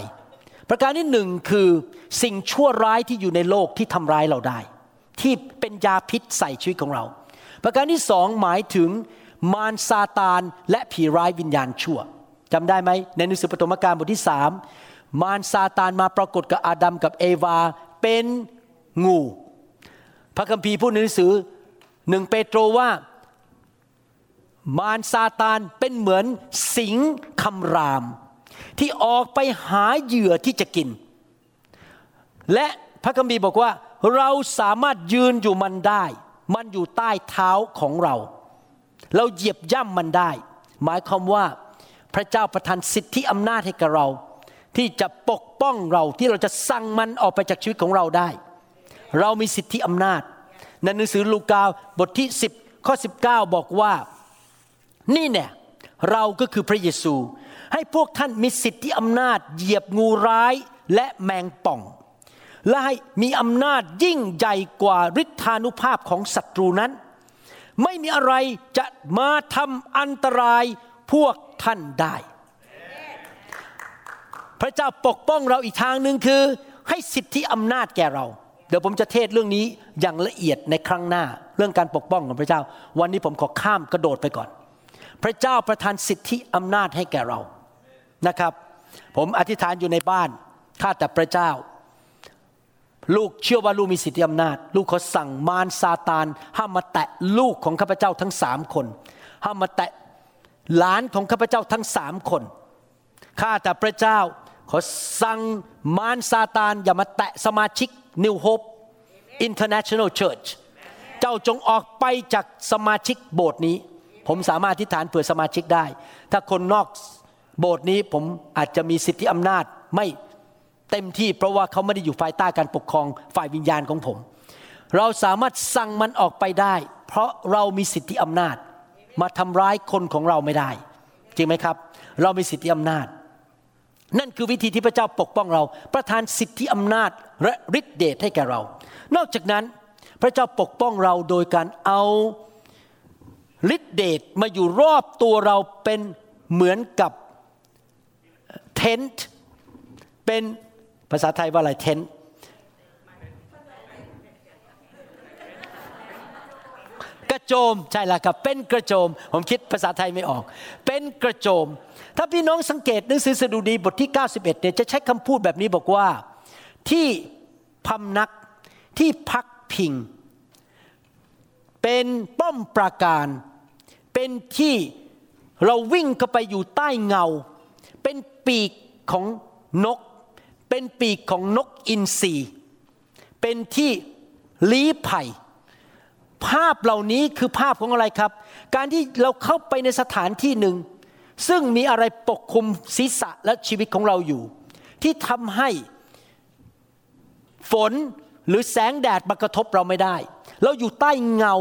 ประการที่หนึ่งคือสิ่งชั่วร้ายที่อยู่ในโลกที่ทำร้ายเราได้ ที่เป็นยาพิษใส่ชีวิตของเรา ประการที่สองหมายถึงมารซาตานและผีร้ายวิญญาณชั่วจำได้ไหมในหนังสือปฐมกาลบทที่สามมารซาตานมาปรากฏกับอาดัมกับเอวาเป็นงู พระคัมภีร์พูดในหนังสือหนึ่งเปโตรว่ามารซาตานเป็นเหมือนสิงคำราม ที่ออกไปหาเหยื่อที่จะกิน และพระคัมภีร์บอกว่าเราสามารถยืนอยู่มันได้ มันอยู่ใต้เท้าของเรา เราเหยียบย่ำมันได้ หมายความว่าพระเจ้าประทานสิทธิอำนาจให้กับเรา ที่จะปกป้องเราที่เราจะสั่งมันออกไปจากชีวิตของเราได้ เรามีสิทธิอำนาจในหนังสือลูกาบทที่ 10ข้อ19 บอกว่า นี่เนี่ยเราก็คือพระเยซู ให้พวกท่านมีสิทธิอำนาจเหยียบงูร้ายและแมงป่อง และให้มีอำนาจยิ่งใหญ่กว่าฤทธานุภาพของศัตรูนั้น ไม่มีอะไรจะมาทำอันตรายพวกท่านได้ พระเจ้าปกป้องเราอีกทางหนึ่งคือ ให้สิทธิอำนาจแก่เรา เดี๋ยวผมจะเทศเรื่องนี้อย่างละเอียดในครั้งหน้า เรื่องการปกป้องของพระเจ้า วันนี้ผมขอข้ามกระโดดไปก่อน พระเจ้าประทานสิทธิอำนาจให้แก่เรา นะครับ ผมอธิษฐานอยู่ในบ้านข้าแต่พระเจ้า ลูกเชื่อว่าลูกมีสิทธิอำนาจ ลูกขาสั่งมารซาตานห้ามมาแตะลูกของข้าพเจ้าทั้งสามคนห้ามมาแตะหลานของข้าพเจ้าทั้งสามคนข้าแต่พระเจ้าขอสั่งมารซาตานอย่ามาแตะสมาชิก New Hope International Church เจ้าจงออกไปจากสมาชิกโบสถ์นี้ ผมสามารถอธิษฐานเผื่อสมาชิกได้ ถ้าคนนอก โบสถ์นี้ผมอาจจะมีสิทธิอำนาจไม่เต็มที่เพราะว่าเขาไม่ได้อยู่ภายใต้การปกครองฝ่ายวิญญาณของผม เราสามารถสั่งมันออกไปได้ เพราะเรามีสิทธิอำนาจ มาทำร้ายคนของเราไม่ได้ จริงไหมครับ เรามีสิทธิอำนาจ นั่นคือวิธีที่พระเจ้าปกป้องเรา ประทานสิทธิอำนาจและฤทธิเดชให้แก่เรา นอกจากนั้นพระเจ้าปกป้องเราโดยการเอาฤทธิเดชมาอยู่รอบตัวเราเป็นเหมือนกับ เทนต์เป็นภาษาไทยว่าอะไรเทนต์กระโจมใช่แล้วครับเป็นกระโจม ผมคิดภาษาไทยไม่ออก เป็นกระโจม ถ้าพี่น้องสังเกตหนังสือสดุดีบทที่ 91เนี่ยจะใช้คำพูดแบบนี้บอกว่าที่พำนักที่พักพิง เป็นป้อมปราการ เป็นที่เราวิ่งเข้าไปอยู่ใต้เงา เป็น ปีกของนก เป็นปีกของนกอินทรีเป็นที่ลี้ไผ่ภาพเหล่านี้คือภาพของอะไรครับ การที่เราเข้าไปในสถานที่หนึ่ง ซึ่งมีอะไรปกคลุมศีรษะและชีวิตของเราอยู่ ที่ทำให้ฝนหรือแสงแดดมากระทบเราไม่ได้ เราอยู่ใต้เงา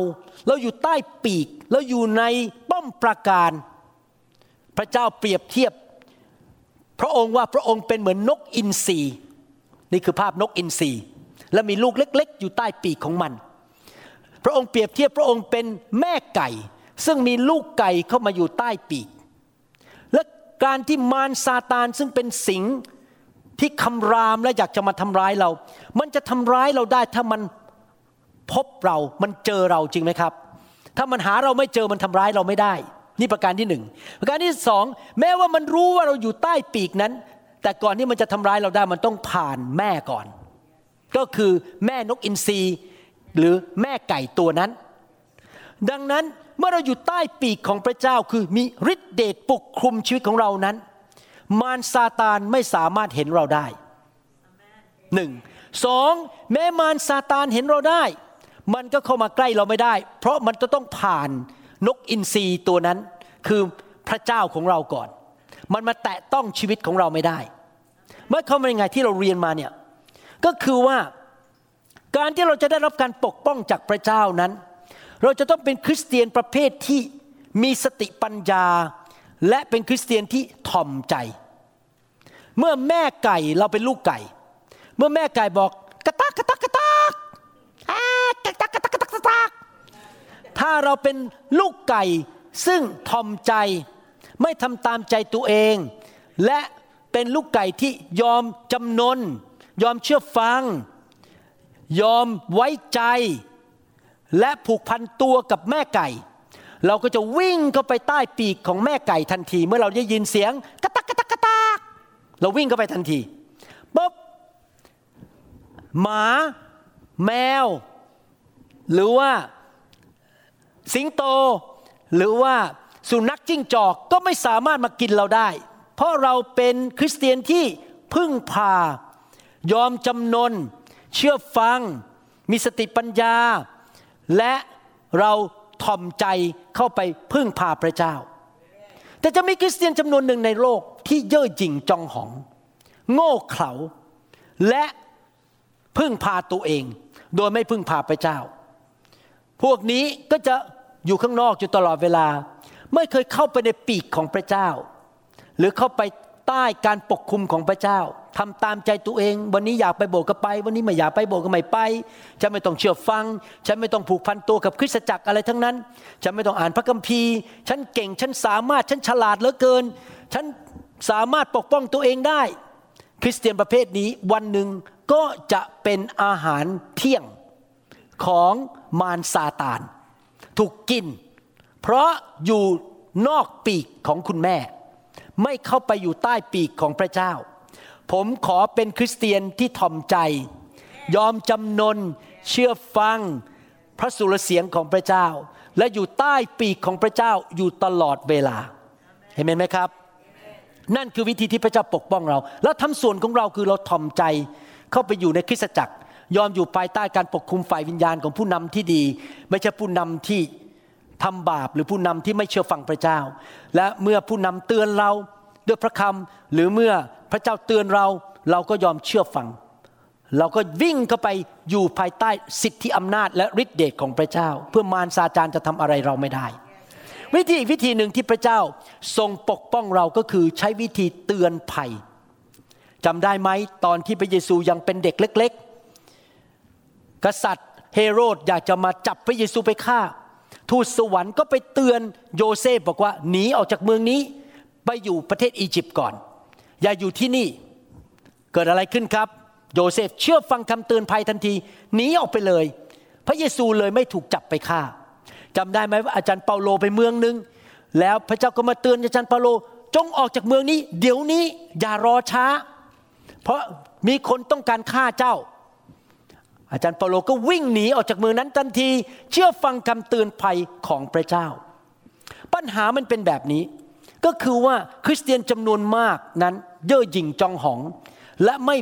เราอยู่ใต้ปีก เราอยู่ในป้อมปราการ พระเจ้าเปรียบเทียบ พระองค์ว่าพระองค์เป็นเหมือนนกอินทรีนี่คือภาพนกอินทรีและมีลูกเล็ก ๆ อยู่ใต้ปีกของมัน พระองค์เปรียบเทียบพระองค์เป็นแม่ไก่ ซึ่งมีลูกไก่เข้ามาอยู่ใต้ปีก และการที่มารซาตานซึ่งเป็นสิงที่คำรามและอยากจะมาทำร้ายเรา มันจะทำร้ายเราได้ถ้ามันพบเรา มันเจอเราจริงไหมครับ ถ้ามันหาเราไม่เจอมันทำร้ายเราไม่ได้ นี่ประการที่หนึ่งประการที่สองแม้ว่ามันรู้ว่าเราอยู่ใต้ปีกนั้น แต่ก่อนที่มันจะทำร้ายเราได้มันต้องผ่านแม่ก่อน ก็คือแม่นกอินทรีหรือแม่ไก่ตัวนั้น ดังนั้นเมื่อเราอยู่ใต้ปีกของพระเจ้าคือมีฤทธิเดชปกคลุมชีวิตของเรานั้น มารซาตานไม่สามารถเห็นเราได้หนึ่งสองแม้มารซาตานเห็นเราได้ มันก็เข้ามาใกล้เราไม่ได้ เพราะมันจะต้องผ่าน นกอินทรีตัวนั้นคือพระเจ้าของเราก่อน มันมาแตะต้องชีวิตของเราไม่ได้เมื่อเขาเป็นยังไงที่เราเรียนมาเนี่ยก็คือว่าการที่เราจะได้รับการปกป้องจากพระเจ้านั้น เราจะต้องเป็นคริสเตียนประเภทที่มีสติปัญญา และเป็นคริสเตียนที่ถ่อมใจ เมื่อแม่ไก่เราเป็นลูกไก่ เมื่อแม่ไก่บอกกระตากกระตากกระตากอ่ากระตากกระตากกระตากกระตาก ถ้าเราเป็นลูกไก่ซึ่งถ่อมใจ ไม่ทำตามใจตัวเอง และเป็นลูกไก่ที่ยอมจำนน ยอมเชื่อฟัง ยอมไว้ใจ และผูกพันตัวกับแม่ไก่ เราก็จะวิ่งเข้าไปใต้ปีกของแม่ไก่ทันที เมื่อเราได้ยินเสียงกระตักกระตักกระตักเราวิ่งเข้าไปทันทีปุ๊บหมา แมว หรือว่า สิงโต หรือว่าสุนัขจิ้งจอกก็ไม่สามารถมากินเราได้ เพราะเราเป็นคริสเตียนที่พึ่งพา ยอมจำนน เชื่อฟัง มีสติปัญญา และเราถ่อมใจเข้าไปพึ่งพาพระเจ้า แต่จะมีคริสเตียนจำนวนหนึ่งในโลกที่เย่อหยิ่งจองหอง โง่เขลาและพึ่งพาตัวเอง โดยไม่พึ่งพาพระเจ้า พวกนี้ก็จะ อยู่ข้างนอกอยู่ตลอดเวลา ไม่เคยเข้าไปในปีกของพระเจ้า หรือเข้าไปใต้การปกคุมของพระเจ้าทำตามใจตัวเอง วันนี้อยากไปโบสถ์ก็ไป วันนี้ไม่อยากไปโบสถ์ก็ไม่ไป ฉันไม่ต้องเชื่อฟัง ฉันไม่ต้องผูกพันตัวกับคริสตจักรอะไรทั้งนั้น ฉันไม่ต้องอ่านพระคัมภีร์ ฉันเก่ง ฉันสามารถ ฉันฉลาดเหลือเกิน ฉันสามารถปกป้องตัวเองได้ คริสเตียนประเภทนี้วันหนึ่งก็จะเป็นอาหารเที่ยงของมารซาตาน ถูกกิน เพราะอยู่นอกปีกของคุณแม่ ไม่เข้าไปอยู่ใต้ปีกของพระเจ้า ผมขอเป็นคริสเตียนที่ถ่อมใจ ยอมจำนนเชื่อฟังพระสุรเสียงของพระเจ้า และอยู่ใต้ปีกของพระเจ้าอยู่ตลอดเวลาเห็นไหมครับ นั่นคือวิธีที่พระเจ้าปกป้องเรา แล้วทำส่วนของเราคือเราถ่อมใจเข้าไปอยู่ในคริสตจักร ยอมอยู่ภายใต้การปกคุมฝ่ายวิญญาณของผู้นำที่ดี ไม่ใช่ผู้นำที่ทำบาปหรือผู้นำที่ไม่เชื่อฟังพระเจ้า และเมื่อผู้นำเตือนเราด้วยพระคำหรือเมื่อพระเจ้าเตือนเราเราก็ยอมเชื่อฟัง เราก็วิ่งเข้าไปอยู่ภายใต้สิทธิอำนาจและฤทธิเดชของพระเจ้า เพื่อมารซาจานจะทำอะไรเราไม่ได้ วิธีวิธีหนึ่งที่พระเจ้าทรงปกป้องเราก็คือใช้วิธีเตือนภัยจำได้ไหมตอนที่พระเยซูยังเป็นเด็กเล็ก กษัตริย์เฮโรดอยากจะมาจับพระเยซูไปฆ่า ทูตสวรรค์ก็ไปเตือนโยเซฟบอกว่าหนีออกจากเมืองนี้ ไปอยู่ประเทศอียิปต์ก่อน อย่าอยู่ที่นี่ เกิดอะไรขึ้นครับ โยเซฟเชื่อฟังคำเตือนภัยทันทีหนีออกไปเลย พระเยซูเลยไม่ถูกจับไปฆ่าจำได้ไหมว่าอาจารย์เปาโลไปเมืองหนึ่งแล้วพระเจ้าก็มาเตือนอาจารย์เปาโลจงออกจากเมืองนี้ เดี๋ยวนี้อย่ารอช้า เพราะมีคนต้องการฆ่าเจ้า อาจารย์เปาโลก็วิ่งหนีออกจากเมืองนั้นทันที เชื่อฟังคำเตือนภัยของพระเจ้า ปัญหามันเป็นแบบนี้ ก็คือว่าคริสเตียนจำนวนมากนั้นเย่อหยิ่งจองหอง และไม่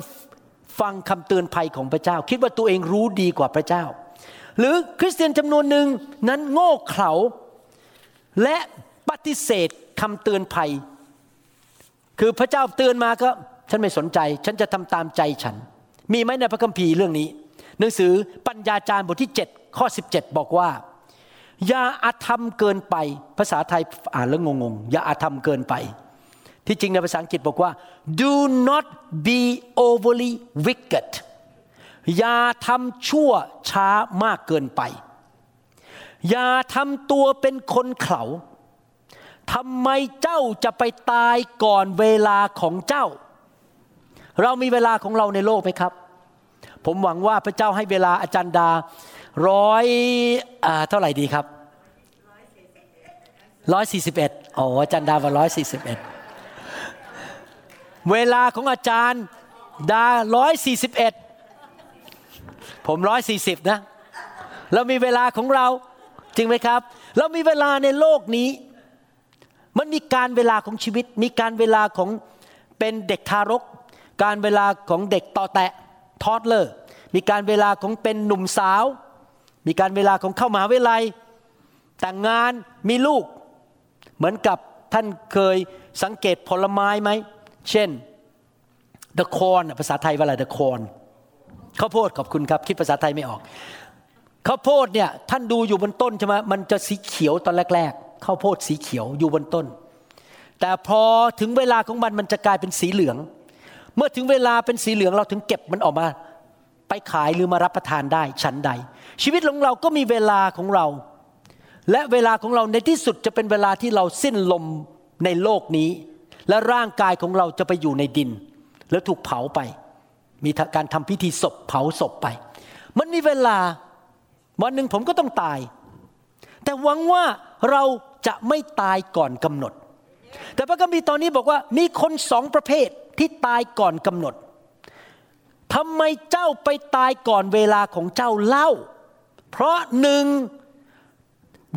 ฟังคำเตือนภัยของพระเจ้า คิดว่าตัวเองรู้ดีกว่าพระเจ้า หรือคริสเตียนจำนวนหนึ่งนั้นโง่เขลาและปฏิเสธคำเตือนภัย คือพระเจ้าเตือนมาก็ฉันไม่สนใจ ฉันจะทำตามใจฉัน มีไหมในพระคัมภีร์เรื่องนี้ หนังสือปัญญาจารย์บทที่ 7 ข้อ 17 บอกว่า อย่าอาธรรมเกินไป ภาษาไทยอ่านแล้วงงๆ อย่าอาธรรมเกินไป ที่จริงในภาษาอังกฤษบอกว่า do not be overly wicked อย่าทำชั่วช้ามากเกินไป อย่าทำตัวเป็นคนเขลาทำไมเจ้าจะไปตายก่อนเวลาของเจ้า เรามีเวลาของเราในโลกไหมครับ ผมหวังว่าพระเจ้าให้เวลาอาจารย์ดาร้อยเท่าไหร่ดีครับร้อยสี่สิบเอ็ดโอ้อาจารย์ดาว่าร้อยสี่สิบเอ็ดเวลาของอาจารย์ดาร้อยสี่สิบเอ็ดผมร้อยสี่สิบนะเรามีเวลาของเราจริงไหมครับ เรามีเวลาในโลกนี้ มันมีการเวลาของชีวิต มีการเวลาของเป็นเด็กทารก การเวลาของเด็กต่อแตะ ทอดเลอร์มีการเวลาของเป็นหนุ่มสาว มีการเวลาของเข้ามหาวิทยาลัย แต่งงานมีลูก เหมือนกับท่านเคยสังเกตผลไม้ไหม เช่น the corn ภาษาไทยว่าอะไร the corn ข้าวโพดขอบคุณครับ คิดภาษาไทยไม่ออกข้าวโพดเนี่ยท่านดูอยู่บนต้นใช่ไหมมันจะสีเขียวตอนแรกๆข้าวโพดสีเขียวอยู่บนต้น แต่พอถึงเวลาของมันมันจะกลายเป็นสีเหลือง เมื่อถึงเวลาเป็นสีเหลืองเราถึงเก็บมันออกมา ไปขายหรือมารับประทานได้ชั้นใด ชีวิตของเราก็มีเวลาของเรา และเวลาของเราในที่สุดจะเป็นเวลาที่เราสิ้นลมในโลกนี้ และร่างกายของเราจะไปอยู่ในดิน แล้วถูกเผาไป มีการทำพิธีศพเผาศพไป มันมีเวลาวันหนึ่งผมก็ต้องตาย แต่หวังว่าเราจะไม่ตายก่อนกำหนด แต่พระคัมภีร์ตอนนี้บอกว่ามีคนสองประเภท ที่ตายก่อนกำหนดทำไมเจ้าไปตายก่อนเวลาของเจ้าเล่า เพราะหนึ่ง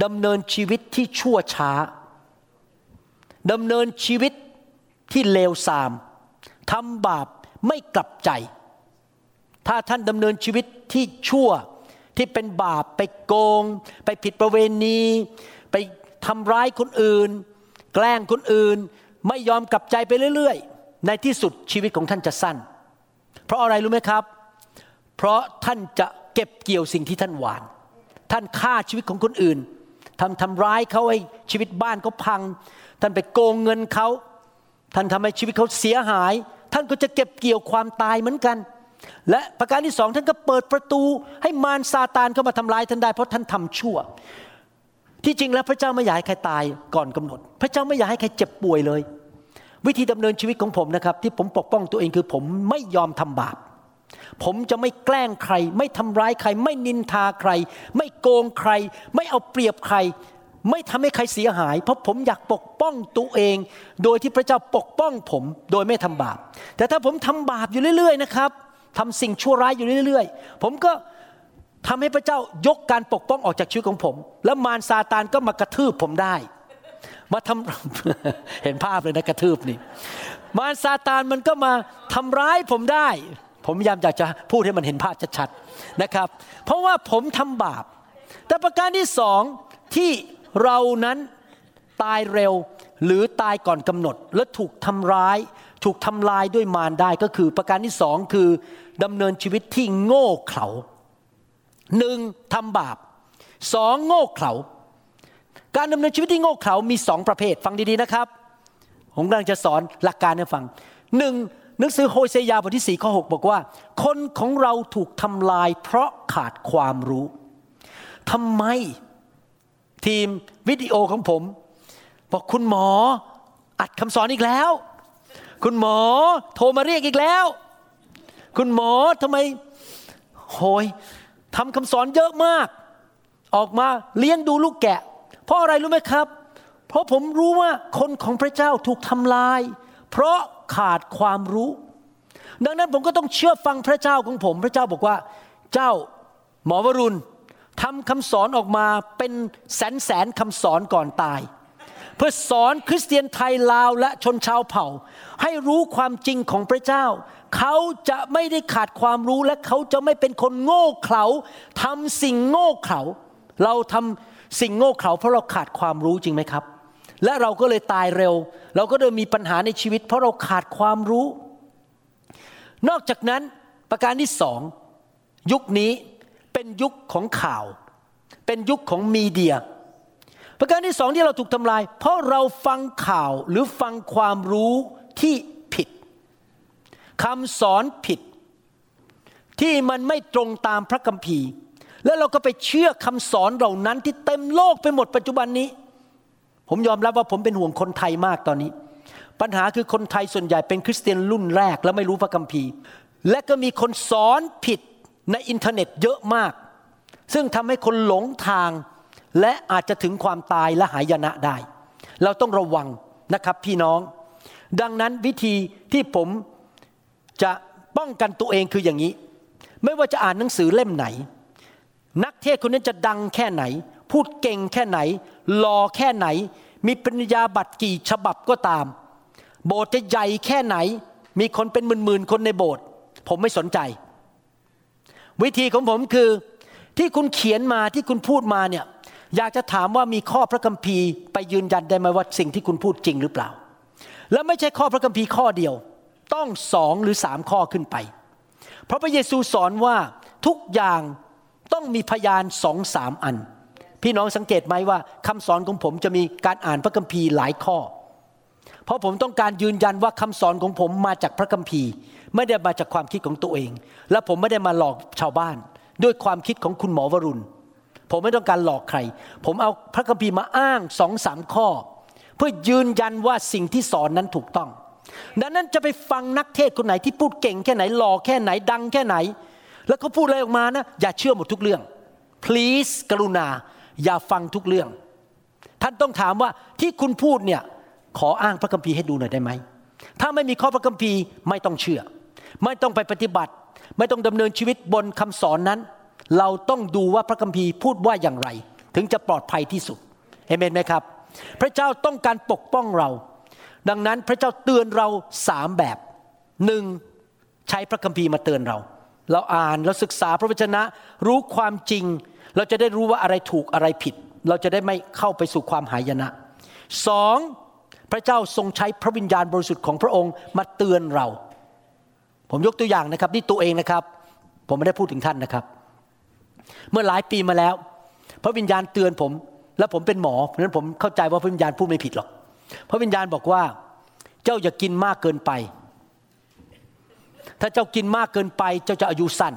ดำเนินชีวิตที่ชั่วช้าดำเนินชีวิตที่เลวทรามทำบาปไม่กลับใจ ถ้าท่านดำเนินชีวิตที่ชั่วที่เป็นบาปไปโกง ไปผิดประเวณี ไปทำร้ายคนอื่น แกล้งคนอื่น ไม่ยอมกลับใจไปเรื่อยๆ ในที่สุดชีวิตของท่านจะสั้น เพราะอะไรรู้ไหมครับ เพราะท่านจะเก็บเกี่ยวสิ่งที่ท่านหวาน ท่านฆ่าชีวิตของคนอื่นทำทำร้ายเขาให้ชีวิตบ้านเขาพัง ท่านไปโกงเงินเขา ท่านทำให้ชีวิตเขาเสียหาย ท่านก็จะเก็บเกี่ยวความตายเหมือนกัน และประการที่สองท่านก็เปิดประตูให้มารซาตานเข้ามาทำร้ายท่านได้เพราะท่านทำชั่ว ที่จริงแล้วพระเจ้าไม่อยากให้ใครตายก่อนกำหนด พระเจ้าไม่อยากให้ใครเจ็บป่วยเลย วิธีดำเนินชีวิตของผมนะครับ ที่ผมปกป้องตัวเองคือผมไม่ยอมทำบาป ผมจะไม่แกล้งใคร ไม่ทำร้ายใคร ไม่นินทาใคร ไม่โกงใคร ไม่เอาเปรียบใคร ไม่ทำให้ใครเสียหาย เพราะผมอยากปกป้องตัวเอง โดยที่พระเจ้าปกป้องผมโดยไม่ทำบาป แต่ถ้าผมทำบาปอยู่เรื่อย ๆ นะครับทำสิ่งชั่วร้ายอยู่เรื่อย ๆ ผมก็ทำให้พระเจ้ายกการปกป้องออกจากชีวิตของผม แล้วมารซาตานก็มากระทืบผมได้ มาทำเห็นภาพเลยนะกระทืบนี่ มารซาตานมันก็มาทำร้ายผมได้ ผมพยายามอยากจะพูดให้มันเห็นภาพชัดๆนะครับ เพราะว่าผมทำบาป แต่ประการที่สองที่เรานั้นตายเร็วหรือตายก่อนกำหนด และถูกทำร้าย ถูกทำลายด้วยมารได้ก็คือ ประการที่สองคือดำเนินชีวิตที่โง่เขลาหนึ่งทำบาปสองโง่เขลา การดำเนินชีวิตที่โง่เขลามีสองประเภทฟังดีๆนะครับ ผมกำลังจะสอนหลักการให้ฟังหนึ่งหนังสือโฮเซยาบทที่สี่ข้อหบอกว่า คนของเราถูกทำลายเพราะขาดความรู้ทำไมทีมวิดีโอของผม บอกคุณหมออัดคำสอนอีกแล้ว คุณหมอโทรมาเรียกอีกแล้ว คุณหมอทำไมโหยทำคำสอนเยอะมาก ออกมาเลี้ยงดูลูกแกะ เพราะอะไรรู้ไหมครับ เพราะผมรู้ว่าคนของพระเจ้าถูกทำลาย เพราะขาดความรู้ ดังนั้นผมก็ต้องเชื่อฟังพระเจ้าของผม พระเจ้าบอกว่า เจ้าหมอวรุณทำคำสอนออกมาเป็นแสนแสนคำสอนก่อนตาย เพื่อสอนคริสเตียนไทยลาวและชนชาวเผ่า ให้รู้ความจริงของพระเจ้า เขาจะไม่ได้ขาดความรู้และเขาจะไม่เป็นคนโง่เขลาทำสิ่งโง่เขลาเราทำ สิ่งโง่เขลาเพราะเราขาดความรู้จริงไหมครับ และเราก็เลยตายเร็ว เราก็เลยมีปัญหาในชีวิต เพราะเราขาดความรู้ นอกจากนั้นประการที่สองยุคนี้เป็นยุคของข่าว เป็นยุคของมีเดีย ประการที่สองที่เราถูกทำลาย เพราะเราฟังข่าวหรือฟังความรู้ที่ผิดคำสอนผิด ที่มันไม่ตรงตามพระคัมภีร์ แล้วเราก็ไปเชื่อคำสอนเหล่านั้นที่เต็มโลกไปหมดปัจจุบันนี้ ผมยอมรับว่าผมเป็นห่วงคนไทยมากตอนนี้ ปัญหาคือคนไทยส่วนใหญ่เป็นคริสเตียนรุ่นแรก แล้วไม่รู้พระคัมภีร์ และก็มีคนสอนผิดในอินเทอร์เน็ตเยอะมาก ซึ่งทำให้คนหลงทางและอาจจะถึงความตายและหายนะได้ เราต้องระวังนะครับพี่น้อง ดังนั้นวิธีที่ผมจะป้องกันตัวเองคืออย่างนี้ ไม่ว่าจะอ่านหนังสือเล่มไหน นักเทศคนนั้นจะดังแค่ไหน พูดเก่งแค่ไหนหล่อแค่ไหน มีปริญญาบัตรกี่ฉบับก็ตาม โบสถ์จะใหญ่แค่ไหน มีคนเป็นหมื่นๆคนในโบสถ์ผมไม่สนใจ วิธีของผมคือที่คุณเขียนมาที่คุณพูดมาเนี่ยอยากจะถามว่ามีข้อพระคัมภีร์ไปยืนยันได้ไหมว่าสิ่งที่คุณพูดจริงหรือเปล่า แล้วไม่ใช่ข้อพระคัมภีร์ข้อเดียว ต้องสองหรือสามข้อขึ้นไป เพราะพระเยซูสอนว่าทุกอย่าง ต้องมีพยานสองสามอัน พี่น้องสังเกตไหมว่าคำสอนของผมจะมีการอ่านพระคัมภีร์หลายข้อ เพราะผมต้องการยืนยันว่าคำสอนของผมมาจากพระคัมภีร์ ไม่ได้มาจากความคิดของตัวเอง และผมไม่ได้มาหลอกชาวบ้าน ด้วยความคิดของคุณหมอวรุณ ผมไม่ต้องการหลอกใคร ผมเอาพระคัมภีร์มาอ้างสองสามข้อ เพื่อยืนยันว่าสิ่งที่สอนนั้นถูกต้องดังนั้นจะไปฟังนักเทศน์คนไหนที่พูดเก่งแค่ไหนหล่อแค่ไหนดังแค่ไหน แล้วเขาพูดอะไรออกมานะ อย่าเชื่อหมดทุกเรื่อง please กรุณา อย่าฟังทุกเรื่อง ท่านต้องถามว่าที่คุณพูดเนี่ย ขออ้างพระคัมภีร์ให้ดูหน่อยได้ไหม ถ้าไม่มีข้อพระคัมภีร์ไม่ต้องเชื่อ ไม่ต้องไปปฏิบัติ ไม่ต้องดำเนินชีวิตบนคำสอนนั้น เราต้องดูว่าพระคัมภีร์พูดว่าอย่างไร ถึงจะปลอดภัยที่สุดเอเมนไหมครับ พระเจ้าต้องการปกป้องเรา ดังนั้นพระเจ้าเตือนเราสามแบบหนึ่งใช้พระคัมภีร์มาเตือนเรา เราอ่านเราศึกษาพระวจนะ รู้ความจริง เราจะได้รู้ว่าอะไรถูกอะไรผิด เราจะได้ไม่เข้าไปสู่ความหายนะสองพระเจ้าทรงใช้พระวิญญาณบริสุทธิ์ของพระองค์มาเตือนเรา ผมยกตัวอย่างนะครับนี่ตัวเองนะครับ ผมไม่ได้พูดถึงท่านนะครับ เมื่อหลายปีมาแล้ว พระวิญญาณเตือนผม และผมเป็นหมอเพราะฉะนั้นผมเข้าใจว่าพระวิญญาณพูดไม่ผิดหรอก พระวิญญาณบอกว่า เจ้าอย่ากินมากเกินไป ถ้าเจ้ากินมากเกินไป เจ้าจะอายุสั้น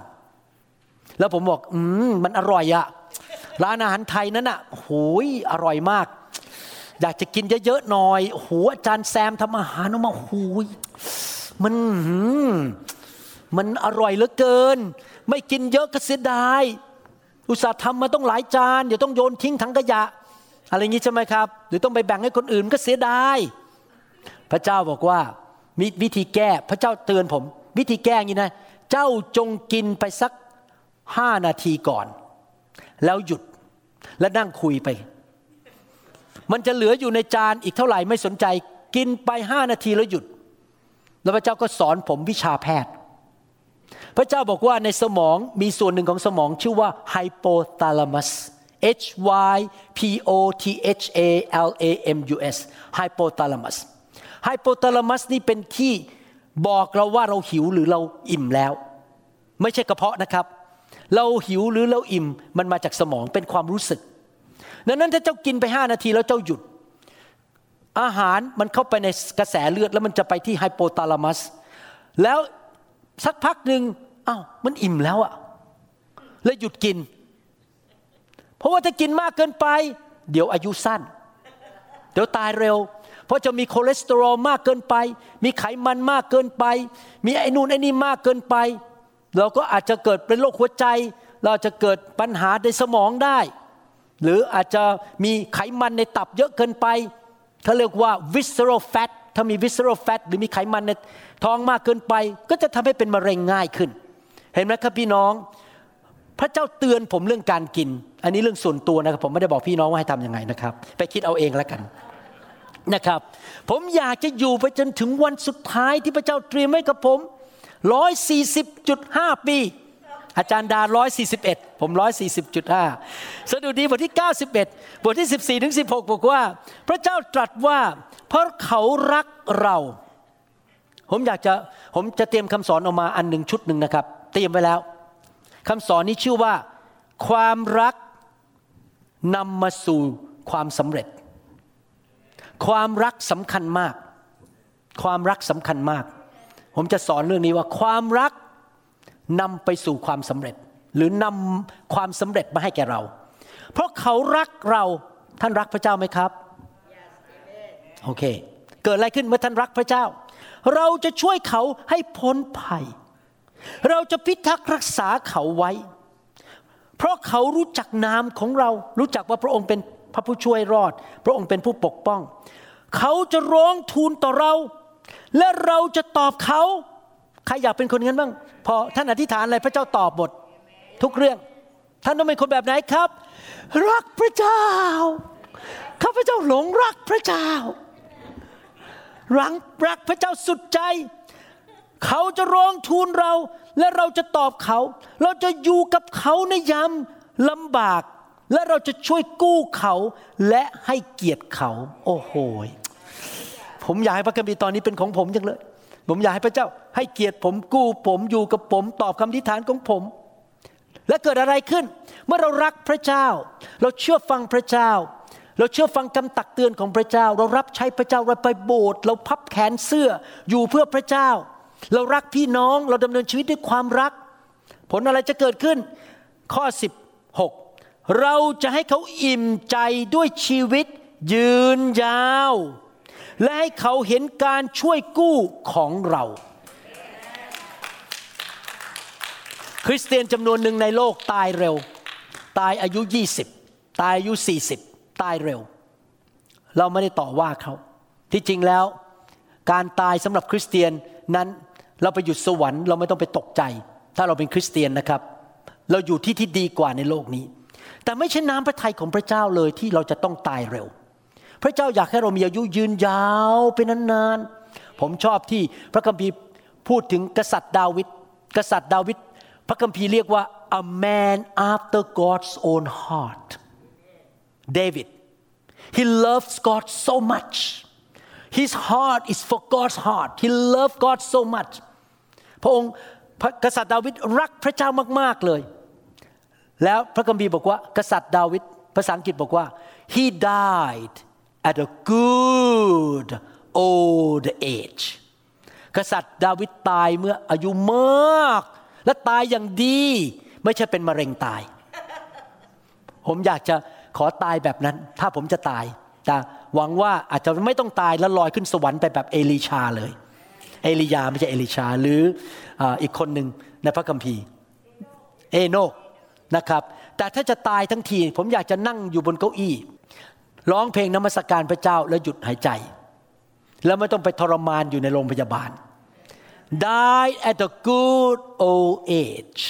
แล้วผมบอกอืมมันอร่อยอะร้านอาหารไทยนั้นอะโหยอร่อยมาก อยากจะกินเยอะๆหน่อยโหอาจารย์แซมทำอาหารออกมาโหยมันมมันอร่อยเหลือเกิน ไม่กินเยอะก็เสียดายอุตส่าห์ทำมาต้องหลายจานเดี๋ยวต้องโยนทิ้งถังขยะ อะไรอย่างนี้ใช่ไหมครับ หรือต้องไปแบ่งให้คนอื่นก็เสียดาย พระเจ้าบอกว่ามีวิธีแก้ พระเจ้าเตือนผม วิธีแก้ย่างนี้นะ เจ้าจงกินไปสักห้านาทีก่อน แล้วหยุดและนั่งคุยไป มันจะเหลืออยู่ในจานอีกเท่าไหร่ไม่สนใจ กินไปห้านาทีแล้วหยุด แล้วพระเจ้าก็สอนผมวิชาแพทย์ พระเจ้าบอกว่าในสมองมีส่วนหนึ่งของสมองชื่อว่า hypothalamus H Y P O T H A L A M U S hypothalamus hypothalamus นี่เป็นที่ บอกเราว่าเราหิวหรือเราอิ่มแล้ว ไม่ใช่กระเพาะนะครับ เราหิวหรือเราอิ่มมันมาจากสมองเป็นความรู้สึก ดังนั้นถ้าเจ้ากินไปห้านาทีแล้วเจ้าหยุด อาหารมันเข้าไปในกระแสเลือดแล้วมันจะไปที่ไฮโปทาลามัสแล้วสักพักหนึ่งอ้าวมันอิ่มแล้วอะแล้วหยุดกิน เพราะว่าถ้ากินมากเกินไป เดี๋ยวอายุสั้น เดี๋ยวตายเร็ว เพราะจะมีคอเลสเตอรอลมากเกินไป มีไขมันมากเกินไป มีไอ้นู่นไอ้นี่มากเกินไป เราก็อาจจะเกิดเป็นโรคหัวใจ เราจะเกิดปัญหาในสมองได้ หรืออาจจะมีไขมันในตับเยอะเกินไปเขาเรียกว่า visceral fat ถ้ามี visceral fat หรือมีไขมันในท้องมากเกินไป ก็จะทำให้เป็นมะเร็งง่ายขึ้น เห็นไหมครับพี่น้อง พระเจ้าเตือนผมเรื่องการกิน อันนี้เรื่องส่วนตัวนะครับ ผมไม่ได้บอกพี่น้องว่าให้ทำยังไงนะครับ ไปคิดเอาเองแล้วกัน นะครับ ผมอยากจะอยู่ไปจนถึงวันสุดท้ายที่พระเจ้าเตรียมไว้กับผมร้อยสี่สิบจุดห้าปี อาจารย์ดาร้อยสี่สิบเอ็ดผมร้อยสี่สิบจุดห้าสดุดีบทที่เก้าสิบเอ็ดบทที่สิบสี่ถึงสิบหกบอกว่า พระเจ้าตรัสว่า เพราะเขารักเรา ผมอยากจะผมจะเตรียมคำสอนออกมาอันหนึ่งชุดหนึ่งนะครับ เตรียมไว้แล้วคำสอนนี้ชื่อว่า ความรักนำมาสู่ความสำเร็จ ความรักสำคัญมาก ความรักสำคัญมาก ผมจะสอนเรื่องนี้ว่าความรักนำไปสู่ความสำเร็จ หรือนำความสำเร็จมาให้แก่เรา เพราะเขารักเราท่านรักพระเจ้าไหมครับโอเค เกิดอะไรขึ้นเมื่อท่านรักพระเจ้า เราจะช่วยเขาให้พ้นภัย เราจะพิทักษ์รักษาเขาไว้ เพราะเขารู้จักนามของเรา รู้จักว่าพระองค์เป็น พระผู้ช่วยรอด พระองค์เป็นผู้ปกป้อง เขาจะร้องทูลต่อเรา และเราจะตอบเขา ใครอยากเป็นคนงั้นบ้าง พอท่านอธิษฐานอะไรพระเจ้าตอบหมดทุกเรื่อง ท่านต้องเป็นคนแบบไหนครับ รักพระเจ้า ข้าพเจ้าหลงรักพระเจ้า รักรักพระเจ้าสุดใจ เขาจะร้องทูลเรา และเราจะตอบเขา เราจะอยู่กับเขาในยามลำบาก และเราจะช่วยกู้เขาและให้เกียรติเขา โอ้โหผมอยากให้พระคัมภีร์ตอนนี้เป็นของผมจังเลย ผมอยากให้พระเจ้า ให้เกียรติผมกู้ผมอยู่กับผมตอบคำทิฐานของผม และเกิดอะไรขึ้น เมื่อเรารักพระเจ้า เราเชื่อฟังพระเจ้า เราเชื่อฟังคำตักเตือนของพระเจ้า เรารับใช้พระเจ้าเราไปโบสถ์เราพับแขนเสื้ออยู่เพื่อพระเจ้า เรารักพี่น้องเราดำเนินชีวิตด้วยความรัก ผลอะไรจะเกิดขึ้น ข้อ 16 เราจะให้เขาอิ่มใจด้วยชีวิตยืนยาว และให้เขาเห็นการช่วยกู้ของเรา คริสเตียนจำนวนหนึ่งในโลกตายเร็ว ตายอายุ 20 ตายอายุ 40 ตายเร็ว เราไม่ได้ต่อว่าเขา ที่จริงแล้ว การตายสำหรับคริสเตียนนั้นเราไปอยู่สวรรค์เราไม่ต้องไปตกใจ ถ้าเราเป็นคริสเตียนนะครับ เราอยู่ที่ที่ดีกว่าในโลกนี้ แต่ไม่ใช่น้ำพระทัยของพระเจ้าเลยที่เราจะต้องตายเร็ว พระเจ้าอยากให้เรามีอายุยืนยาวไปนานๆ ผมชอบที่พระคัมภีร์พูดถึงกษัตริย์ดาวิด กษัตริย์ดาวิด พระคัมภีร์เรียกว่า a man after God's own heart David he loves God so much his heart is for God's heart he loved God so much พระองค์กษัตริย์ดาวิดรักพระเจ้ามากๆเลย แล้วพระคัมภีร์บอกว่ากษัตริย์ดาวิดภาษาอังกฤษบอกว่า he died at a good old age กษัตริย์ดาวิดตายเมื่ออายุมาก และตายอย่างดี ไม่ใช่เป็นมะเร็งตาย ผมอยากจะขอตายแบบนั้น ถ้าผมจะตาย แต่หวังว่าอาจจะไม่ต้องตายแล้วลอยขึ้นสวรรค์ไปแบบเอลีชาเลย เอลียาไม่ใช่เอลิชาหรืออาอีกคนหนึ่งในพระคัมภีร์ เอโนก นะครับ แต่ถ้าจะตายทั้งที ผมอยากจะนั่งอยู่บนเก้าอี้ ร้องเพลงนมัสการพระเจ้าแล้วหยุดหายใจ แล้วไม่ต้องไปทรมานอยู่ในโรงพยาบาล die at the good old age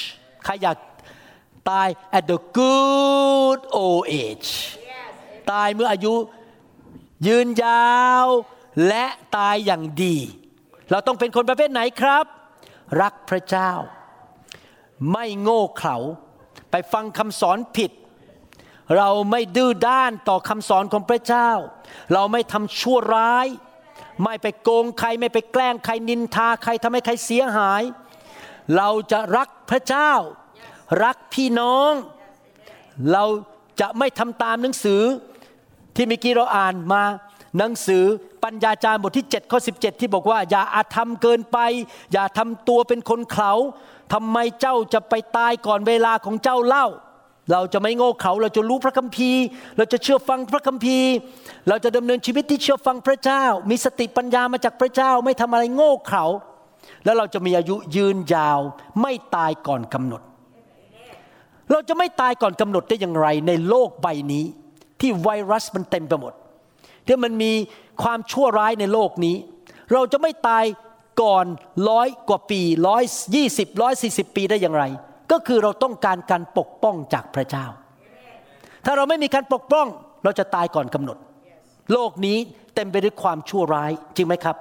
ใครอยากตาย at the good old age ตายเมื่ออายุยืนยาวและตายอย่างดี เราต้องเป็นคนประเภทไหนครับ รักพระเจ้า ไม่โง่เขลา ไปฟังคำสอนผิด เราไม่ดื้อด้านต่อคำสอนของพระเจ้า เราไม่ทำชั่วร้าย ไม่ไปโกงใครไม่ไปแกล้งใครนินทาใครทำให้ใครเสียหาย เราจะรักพระเจ้า รักพี่น้อง เราจะไม่ทำตามหนังสือที่เมื่อกี้เราอ่านมาหนังสือปัญญาจารย์บทที่7ข้อ17 ที่บอกว่า อย่าอาธรรมเกินไป อย่าทำตัวเป็นคนเขา ทำไมเจ้าจะไปตายก่อนเวลาของเจ้าเล่า เราจะไม่โง่เขาเราจะรู้พระคัมภีร์ เราจะเชื่อฟังพระคัมภีร์ เราจะดำเนินชีวิตที่เชื่อฟังพระเจ้า มีสติปัญญามาจากพระเจ้าไม่ทำอะไรโง่เขา แล้วเราจะมีอายุยืนยาว ไม่ตายก่อนกำหนด เราจะไม่ตายก่อนกำหนดได้อย่างไรในโลกใบนี้ ที่ไวรัสมันเต็มไปหมดที่มันมีความชั่วร้ายในโลกนี้ เราจะไม่ตาย ก่อนร้อยกว่าปีร้อยยี่สิบร้อยสี่สิบปีได้อย่างไร ก็คือเราต้องการการปกป้องจากพระเจ้า ถ้าเราไม่มีการปกป้องเราจะตายก่อนกำหนด โลกนี้เต็มไปด้วยความชั่วร้ายจริงไหมครับ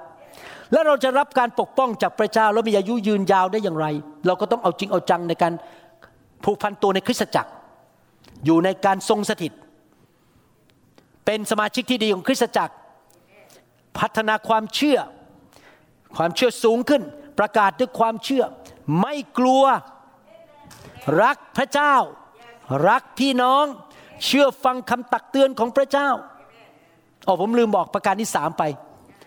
แล้วเราจะรับการปกป้องจากพระเจ้าแล้วมีอายุยืนยาวได้อย่างไร เราก็ต้องเอาจริงเอาจังในการผูกพันตัวในคริสตจักร อยู่ในการทรงสถิต เป็นสมาชิกที่ดีของคริสตจักร พัฒนาความเชื่อ ความเชื่อสูงขึ้น ประกาศด้วยความเชื่อ ไม่กลัว รักพระเจ้า รักพี่น้อง เชื่อฟังคำตักเตือนของพระเจ้าอ๋อผมลืมบอกประการที่สามไป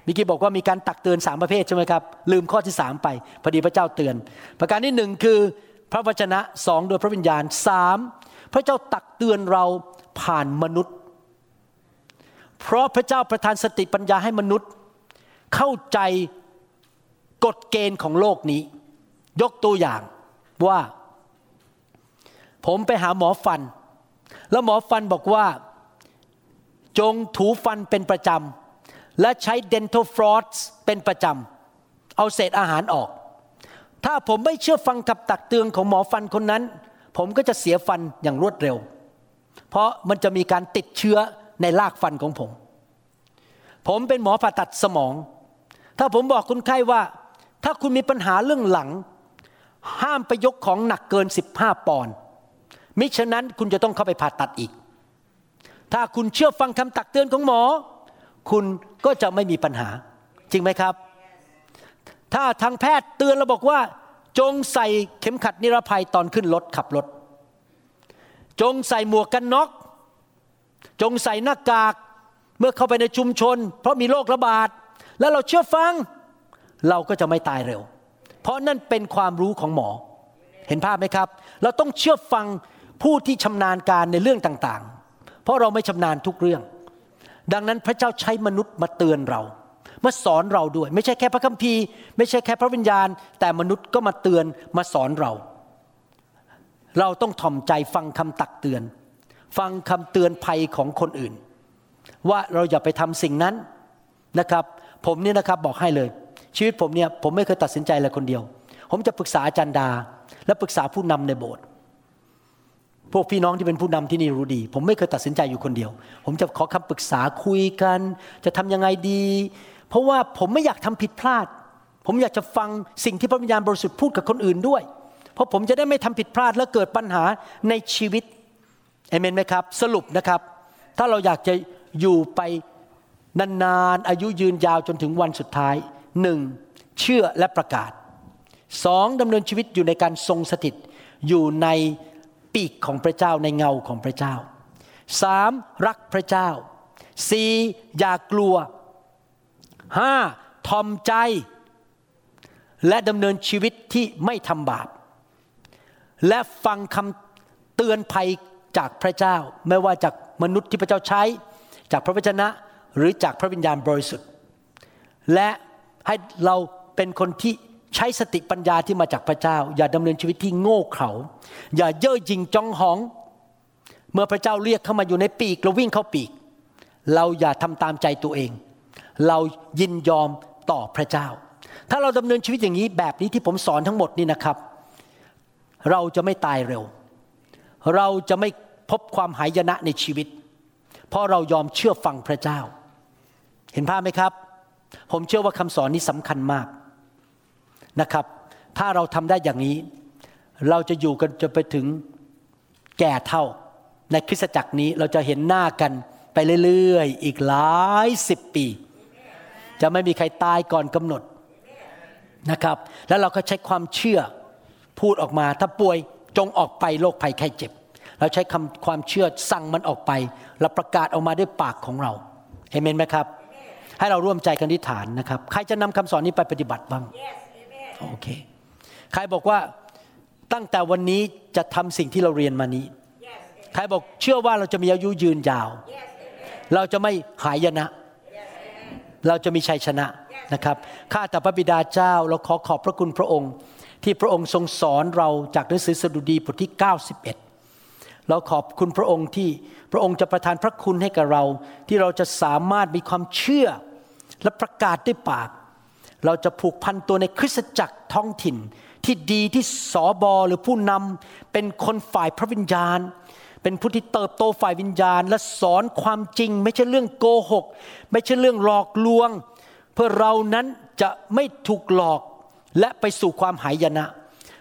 มื่อกี้บอกว่ามีการตักเตือนสามประเภทใช่ไหมครับลืมข้อที่สามไปพอดีพระเจ้าเตือน ประการที่หนึ่งคือพระวจนะสองโดยพระวิญญาณสามพระเจ้าตักเตือนเราผ่านมนุษย์ เพราะพระเจ้าประทานสติปัญญาให้มนุษย์ เข้าใจ กฎเกณฑ์ของโลกนี้ ยกตัวอย่างว่า ผมไปหาหมอฟัน แล้วหมอฟันบอกว่า จงถูฟันเป็นประจำและใช้ dental floss เป็นประจำเอาเศษอาหารออก ถ้าผมไม่เชื่อฟังกับตักเตือนของหมอฟันคนนั้น ผมก็จะเสียฟันอย่างรวดเร็ว เพราะมันจะมีการติดเชื้อในรากฟันของผม ผมเป็นหมอผ่าตัดสมอง ถ้าผมบอกคนไข้ว่า ถ้าคุณมีปัญหาเรื่องหลัง ห้ามไปยกของหนักเกิน 15 ปอนด์มิฉะนั้นคุณจะต้องเข้าไปผ่าตัดอีก ถ้าคุณเชื่อฟังคำตักเตือนของหมอ คุณก็จะไม่มีปัญหา จริงไหมครับ ถ้าทางแพทย์เตือนเราบอกว่า จงใส่เข็มขัดนิรภัยตอนขึ้นรถขับรถ จงใส่หมวกกันน็อก จงใส่หน้ากากเมื่อเข้าไปในชุมชน เพราะมีโรคระบาด แล้วเราเชื่อฟัง เราก็จะไม่ตายเร็ว เพราะนั่นเป็นความรู้ของหมอ เห็นภาพไหมครับ เราต้องเชื่อฟังผู้ที่ชำนาญการในเรื่องต่างๆ เพราะเราไม่ชำนาญทุกเรื่อง ดังนั้นพระเจ้าใช้มนุษย์มาเตือนเรา มาสอนเราด้วย ไม่ใช่แค่พระคัมภีร์ ไม่ใช่แค่พระวิญญาณ แต่มนุษย์ก็มาเตือนมาสอนเรา เราต้องถ่อมใจฟังคำตักเตือน ฟังคำเตือนภัยของคนอื่น ว่าเราอย่าไปทำสิ่งนั้นนะครับ ผมเนี่ยนะครับบอกให้เลย ชีวิตผมเนี่ยผมไม่เคยตัดสินใจอะไรคนเดียว ผมจะปรึกษาอาจารย์ดา และปรึกษาผู้นำในโบสถ์พวกพี่น้องที่เป็นผู้นำที่นี่รู้ดี ผมไม่เคยตัดสินใจอยู่คนเดียว ผมจะขอคำปรึกษาคุยกัน จะทำยังไงดี เพราะว่าผมไม่อยากทำผิดพลาด ผมอยากจะฟังสิ่งที่พระวิญญาณบริสุทธิ์พูดกับคนอื่นด้วย เพราะผมจะได้ไม่ทำผิดพลาดและเกิดปัญหาในชีวิตเอเมนไหมครับ สรุปนะครับ ถ้าเราอยากจะอยู่ไปนานๆอายุยืนยาวจนถึงวันสุดท้าย หนึ่งเชื่อและประกาศสองดำเนินชีวิตอยู่ในการทรงสถิต อยู่ในปีกของพระเจ้าในเงาของพระเจ้าสามรักพระเจ้าสี่อย่ากลัวห้าทอมใจ และดำเนินชีวิตที่ไม่ทำบาป และฟังคำเตือนภัยจากพระเจ้า ไม่ว่าจากมนุษย์ที่พระเจ้าใช้ จากพระวจนะหรือจากพระวิญญาณบริสุทธิ์ และ ให้เราเป็นคนที่ใช้สติปัญญาที่มาจากพระเจ้า อย่าดำเนินชีวิตที่โง่เขลาอย่าเย่อหยิ่งจองหอง เมื่อพระเจ้าเรียกเข้ามาอยู่ในปีกเราวิ่งเข้าปีก เราอย่าทำตามใจตัวเอง เรายินยอมต่อพระเจ้า ถ้าเราดำเนินชีวิตอย่างนี้แบบนี้ที่ผมสอนทั้งหมดนี่นะครับ เราจะไม่ตายเร็ว เราจะไม่พบความหายนะในชีวิต เพราะเรายอมเชื่อฟังพระเจ้า เห็นภาพไหมครับ ผมเชื่อว่าคำสอนนี้สำคัญมากนะครับ ถ้าเราทำได้อย่างนี้ เราจะอยู่กันจนไปถึงแก่เท่า ในคริสตจักรนี้เราจะเห็นหน้ากันไปเรื่อยๆ อีกหลายสิบปี จะไม่มีใครตายก่อนกำหนดนะครับ แล้วเราก็ใช้ความเชื่อพูดออกมา ถ้าป่วยจงออกไปโรคภัยไข้เจ็บ เราใช้คำความเชื่อสั่งมันออกไป แล้วประกาศออกมาด้วยปากของเราเอเมนไหมครับ ให้เราร่วมใจกันอธิษฐานนะครับ ใครจะนำคำสอนนี้ไปปฏิบัติบ้างโอเค ใครบอกว่าตั้งแต่วันนี้จะทำสิ่งที่เราเรียนมานี้ใครบอกเชื่อว่าเราจะมีอายุยืนยาวเราจะไม่หายนะเราจะมีชัยชนะนะครับ ข้าแต่พระบิดาเจ้า เราขอขอบพระคุณพระองค์ ที่พระองค์ทรงสอนเราจากหนังสือสดุดีบทที่ 91เราขอบคุณพระองค์ที่พระองค์จะประทานพระคุณให้กับเรา ที่เราจะสามารถมีความเชื่อ และประกาศด้วยปาก เราจะผูกพันตัวในคริสตจักรท้องถิ่นที่ดีที่สอบอหรือผู้นำเป็นคนฝ่ายพระวิญญาณ เป็นผู้ที่เติบโตฝ่ายวิญญาณ และสอนความจริง ไม่ใช่เรื่องโกหก ไม่ใช่เรื่องหลอกลวง เพื่อเรานั้นจะไม่ถูกหลอกและไปสู่ความหายนะ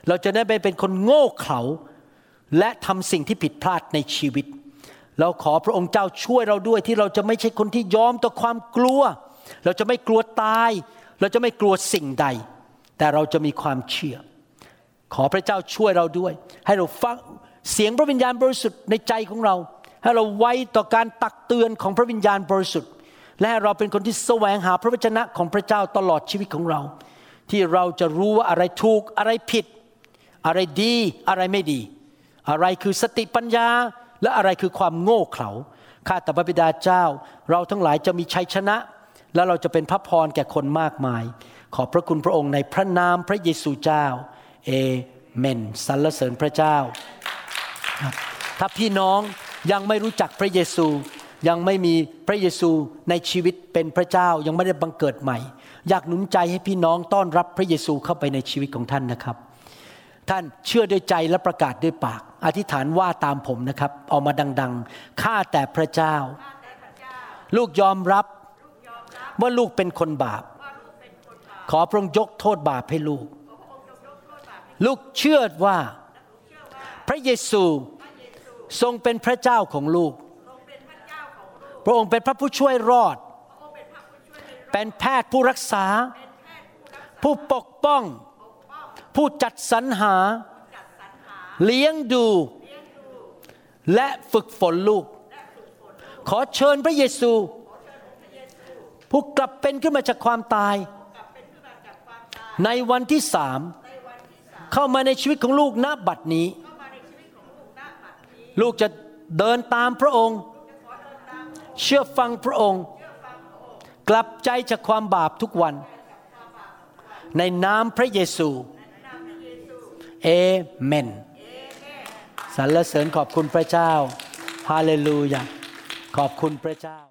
เราจะได้ไม่เป็นคนโง่เขลาและทำสิ่งที่ผิดพลาดในชีวิต เราขอพระองค์เจ้าช่วยเราด้วยที่เราจะไม่ใช่คนที่ยอมต่อความกลัว เราจะไม่กลัวตาย เราจะไม่กลัวสิ่งใด แต่เราจะมีความเชื่อ ขอพระเจ้าช่วยเราด้วย ให้เราฟังเสียงพระวิญญาณบริสุทธิ์ในใจของเรา ให้เราไว้ต่อการตักเตือนของพระวิญญาณบริสุทธิ์ และให้เราเป็นคนที่แสวงหาพระวจนะของพระเจ้าตลอดชีวิตของเรา ที่เราจะรู้ว่าอะไรถูกอะไรผิด อะไรดีอะไรไม่ดี อะไรคือสติปัญญาและอะไรคือความโง่เขลาข้าแต่พระบิดาเจ้า เราทั้งหลายจะมีชัยชนะ แล้วเราจะเป็นพระพรแก่คนมากมาย ขอบพระคุณพระองค์ในพระนามพระเยซูเจ้า เอเมนสรรเสริญพระเจ้า ถ้าพี่น้องยังไม่รู้จักพระเยซู ยังไม่มีพระเยซูในชีวิตเป็นพระเจ้ายังไม่ได้บังเกิดใหม่ อยากหนุนใจให้พี่น้องต้อนรับพระเยซูเข้าไปในชีวิตของท่านนะครับ ท่านเชื่อด้วยใจและประกาศด้วยปาก อธิษฐานว่าตามผมนะครับ ออกมาดัง ๆ ข้าแต่พระเจ้า ลูกยอมรับ ว่าลูกเป็นคนบาป ขอพระองค์ยกโทษบาปให้ลูก ลูกเชื่อว่า พระเยซูทรงเป็นพระเจ้าของลูก พระองค์เป็นพระผู้ช่วยรอด เป็นแพทย์ผู้รักษา ผู้ปกป้อง ผู้จัดสรรหา เลี้ยงดู และฝึกฝนลูก ขอเชิญพระเยซู ผู้กลับเป็นขึ้นมาจากความตาย ในวันที่สามเข้ามาในชีวิตของลูกณบัดนี้ ลูกจะเดินตามพระองค์ เชื่อฟังพระองค์ กลับใจจากความบาปทุกวัน ในนามพระเยซูเอเมนสรรเสริญขอบคุณพระเจ้า ฮาเลลูยา ขอบคุณพระเจ้า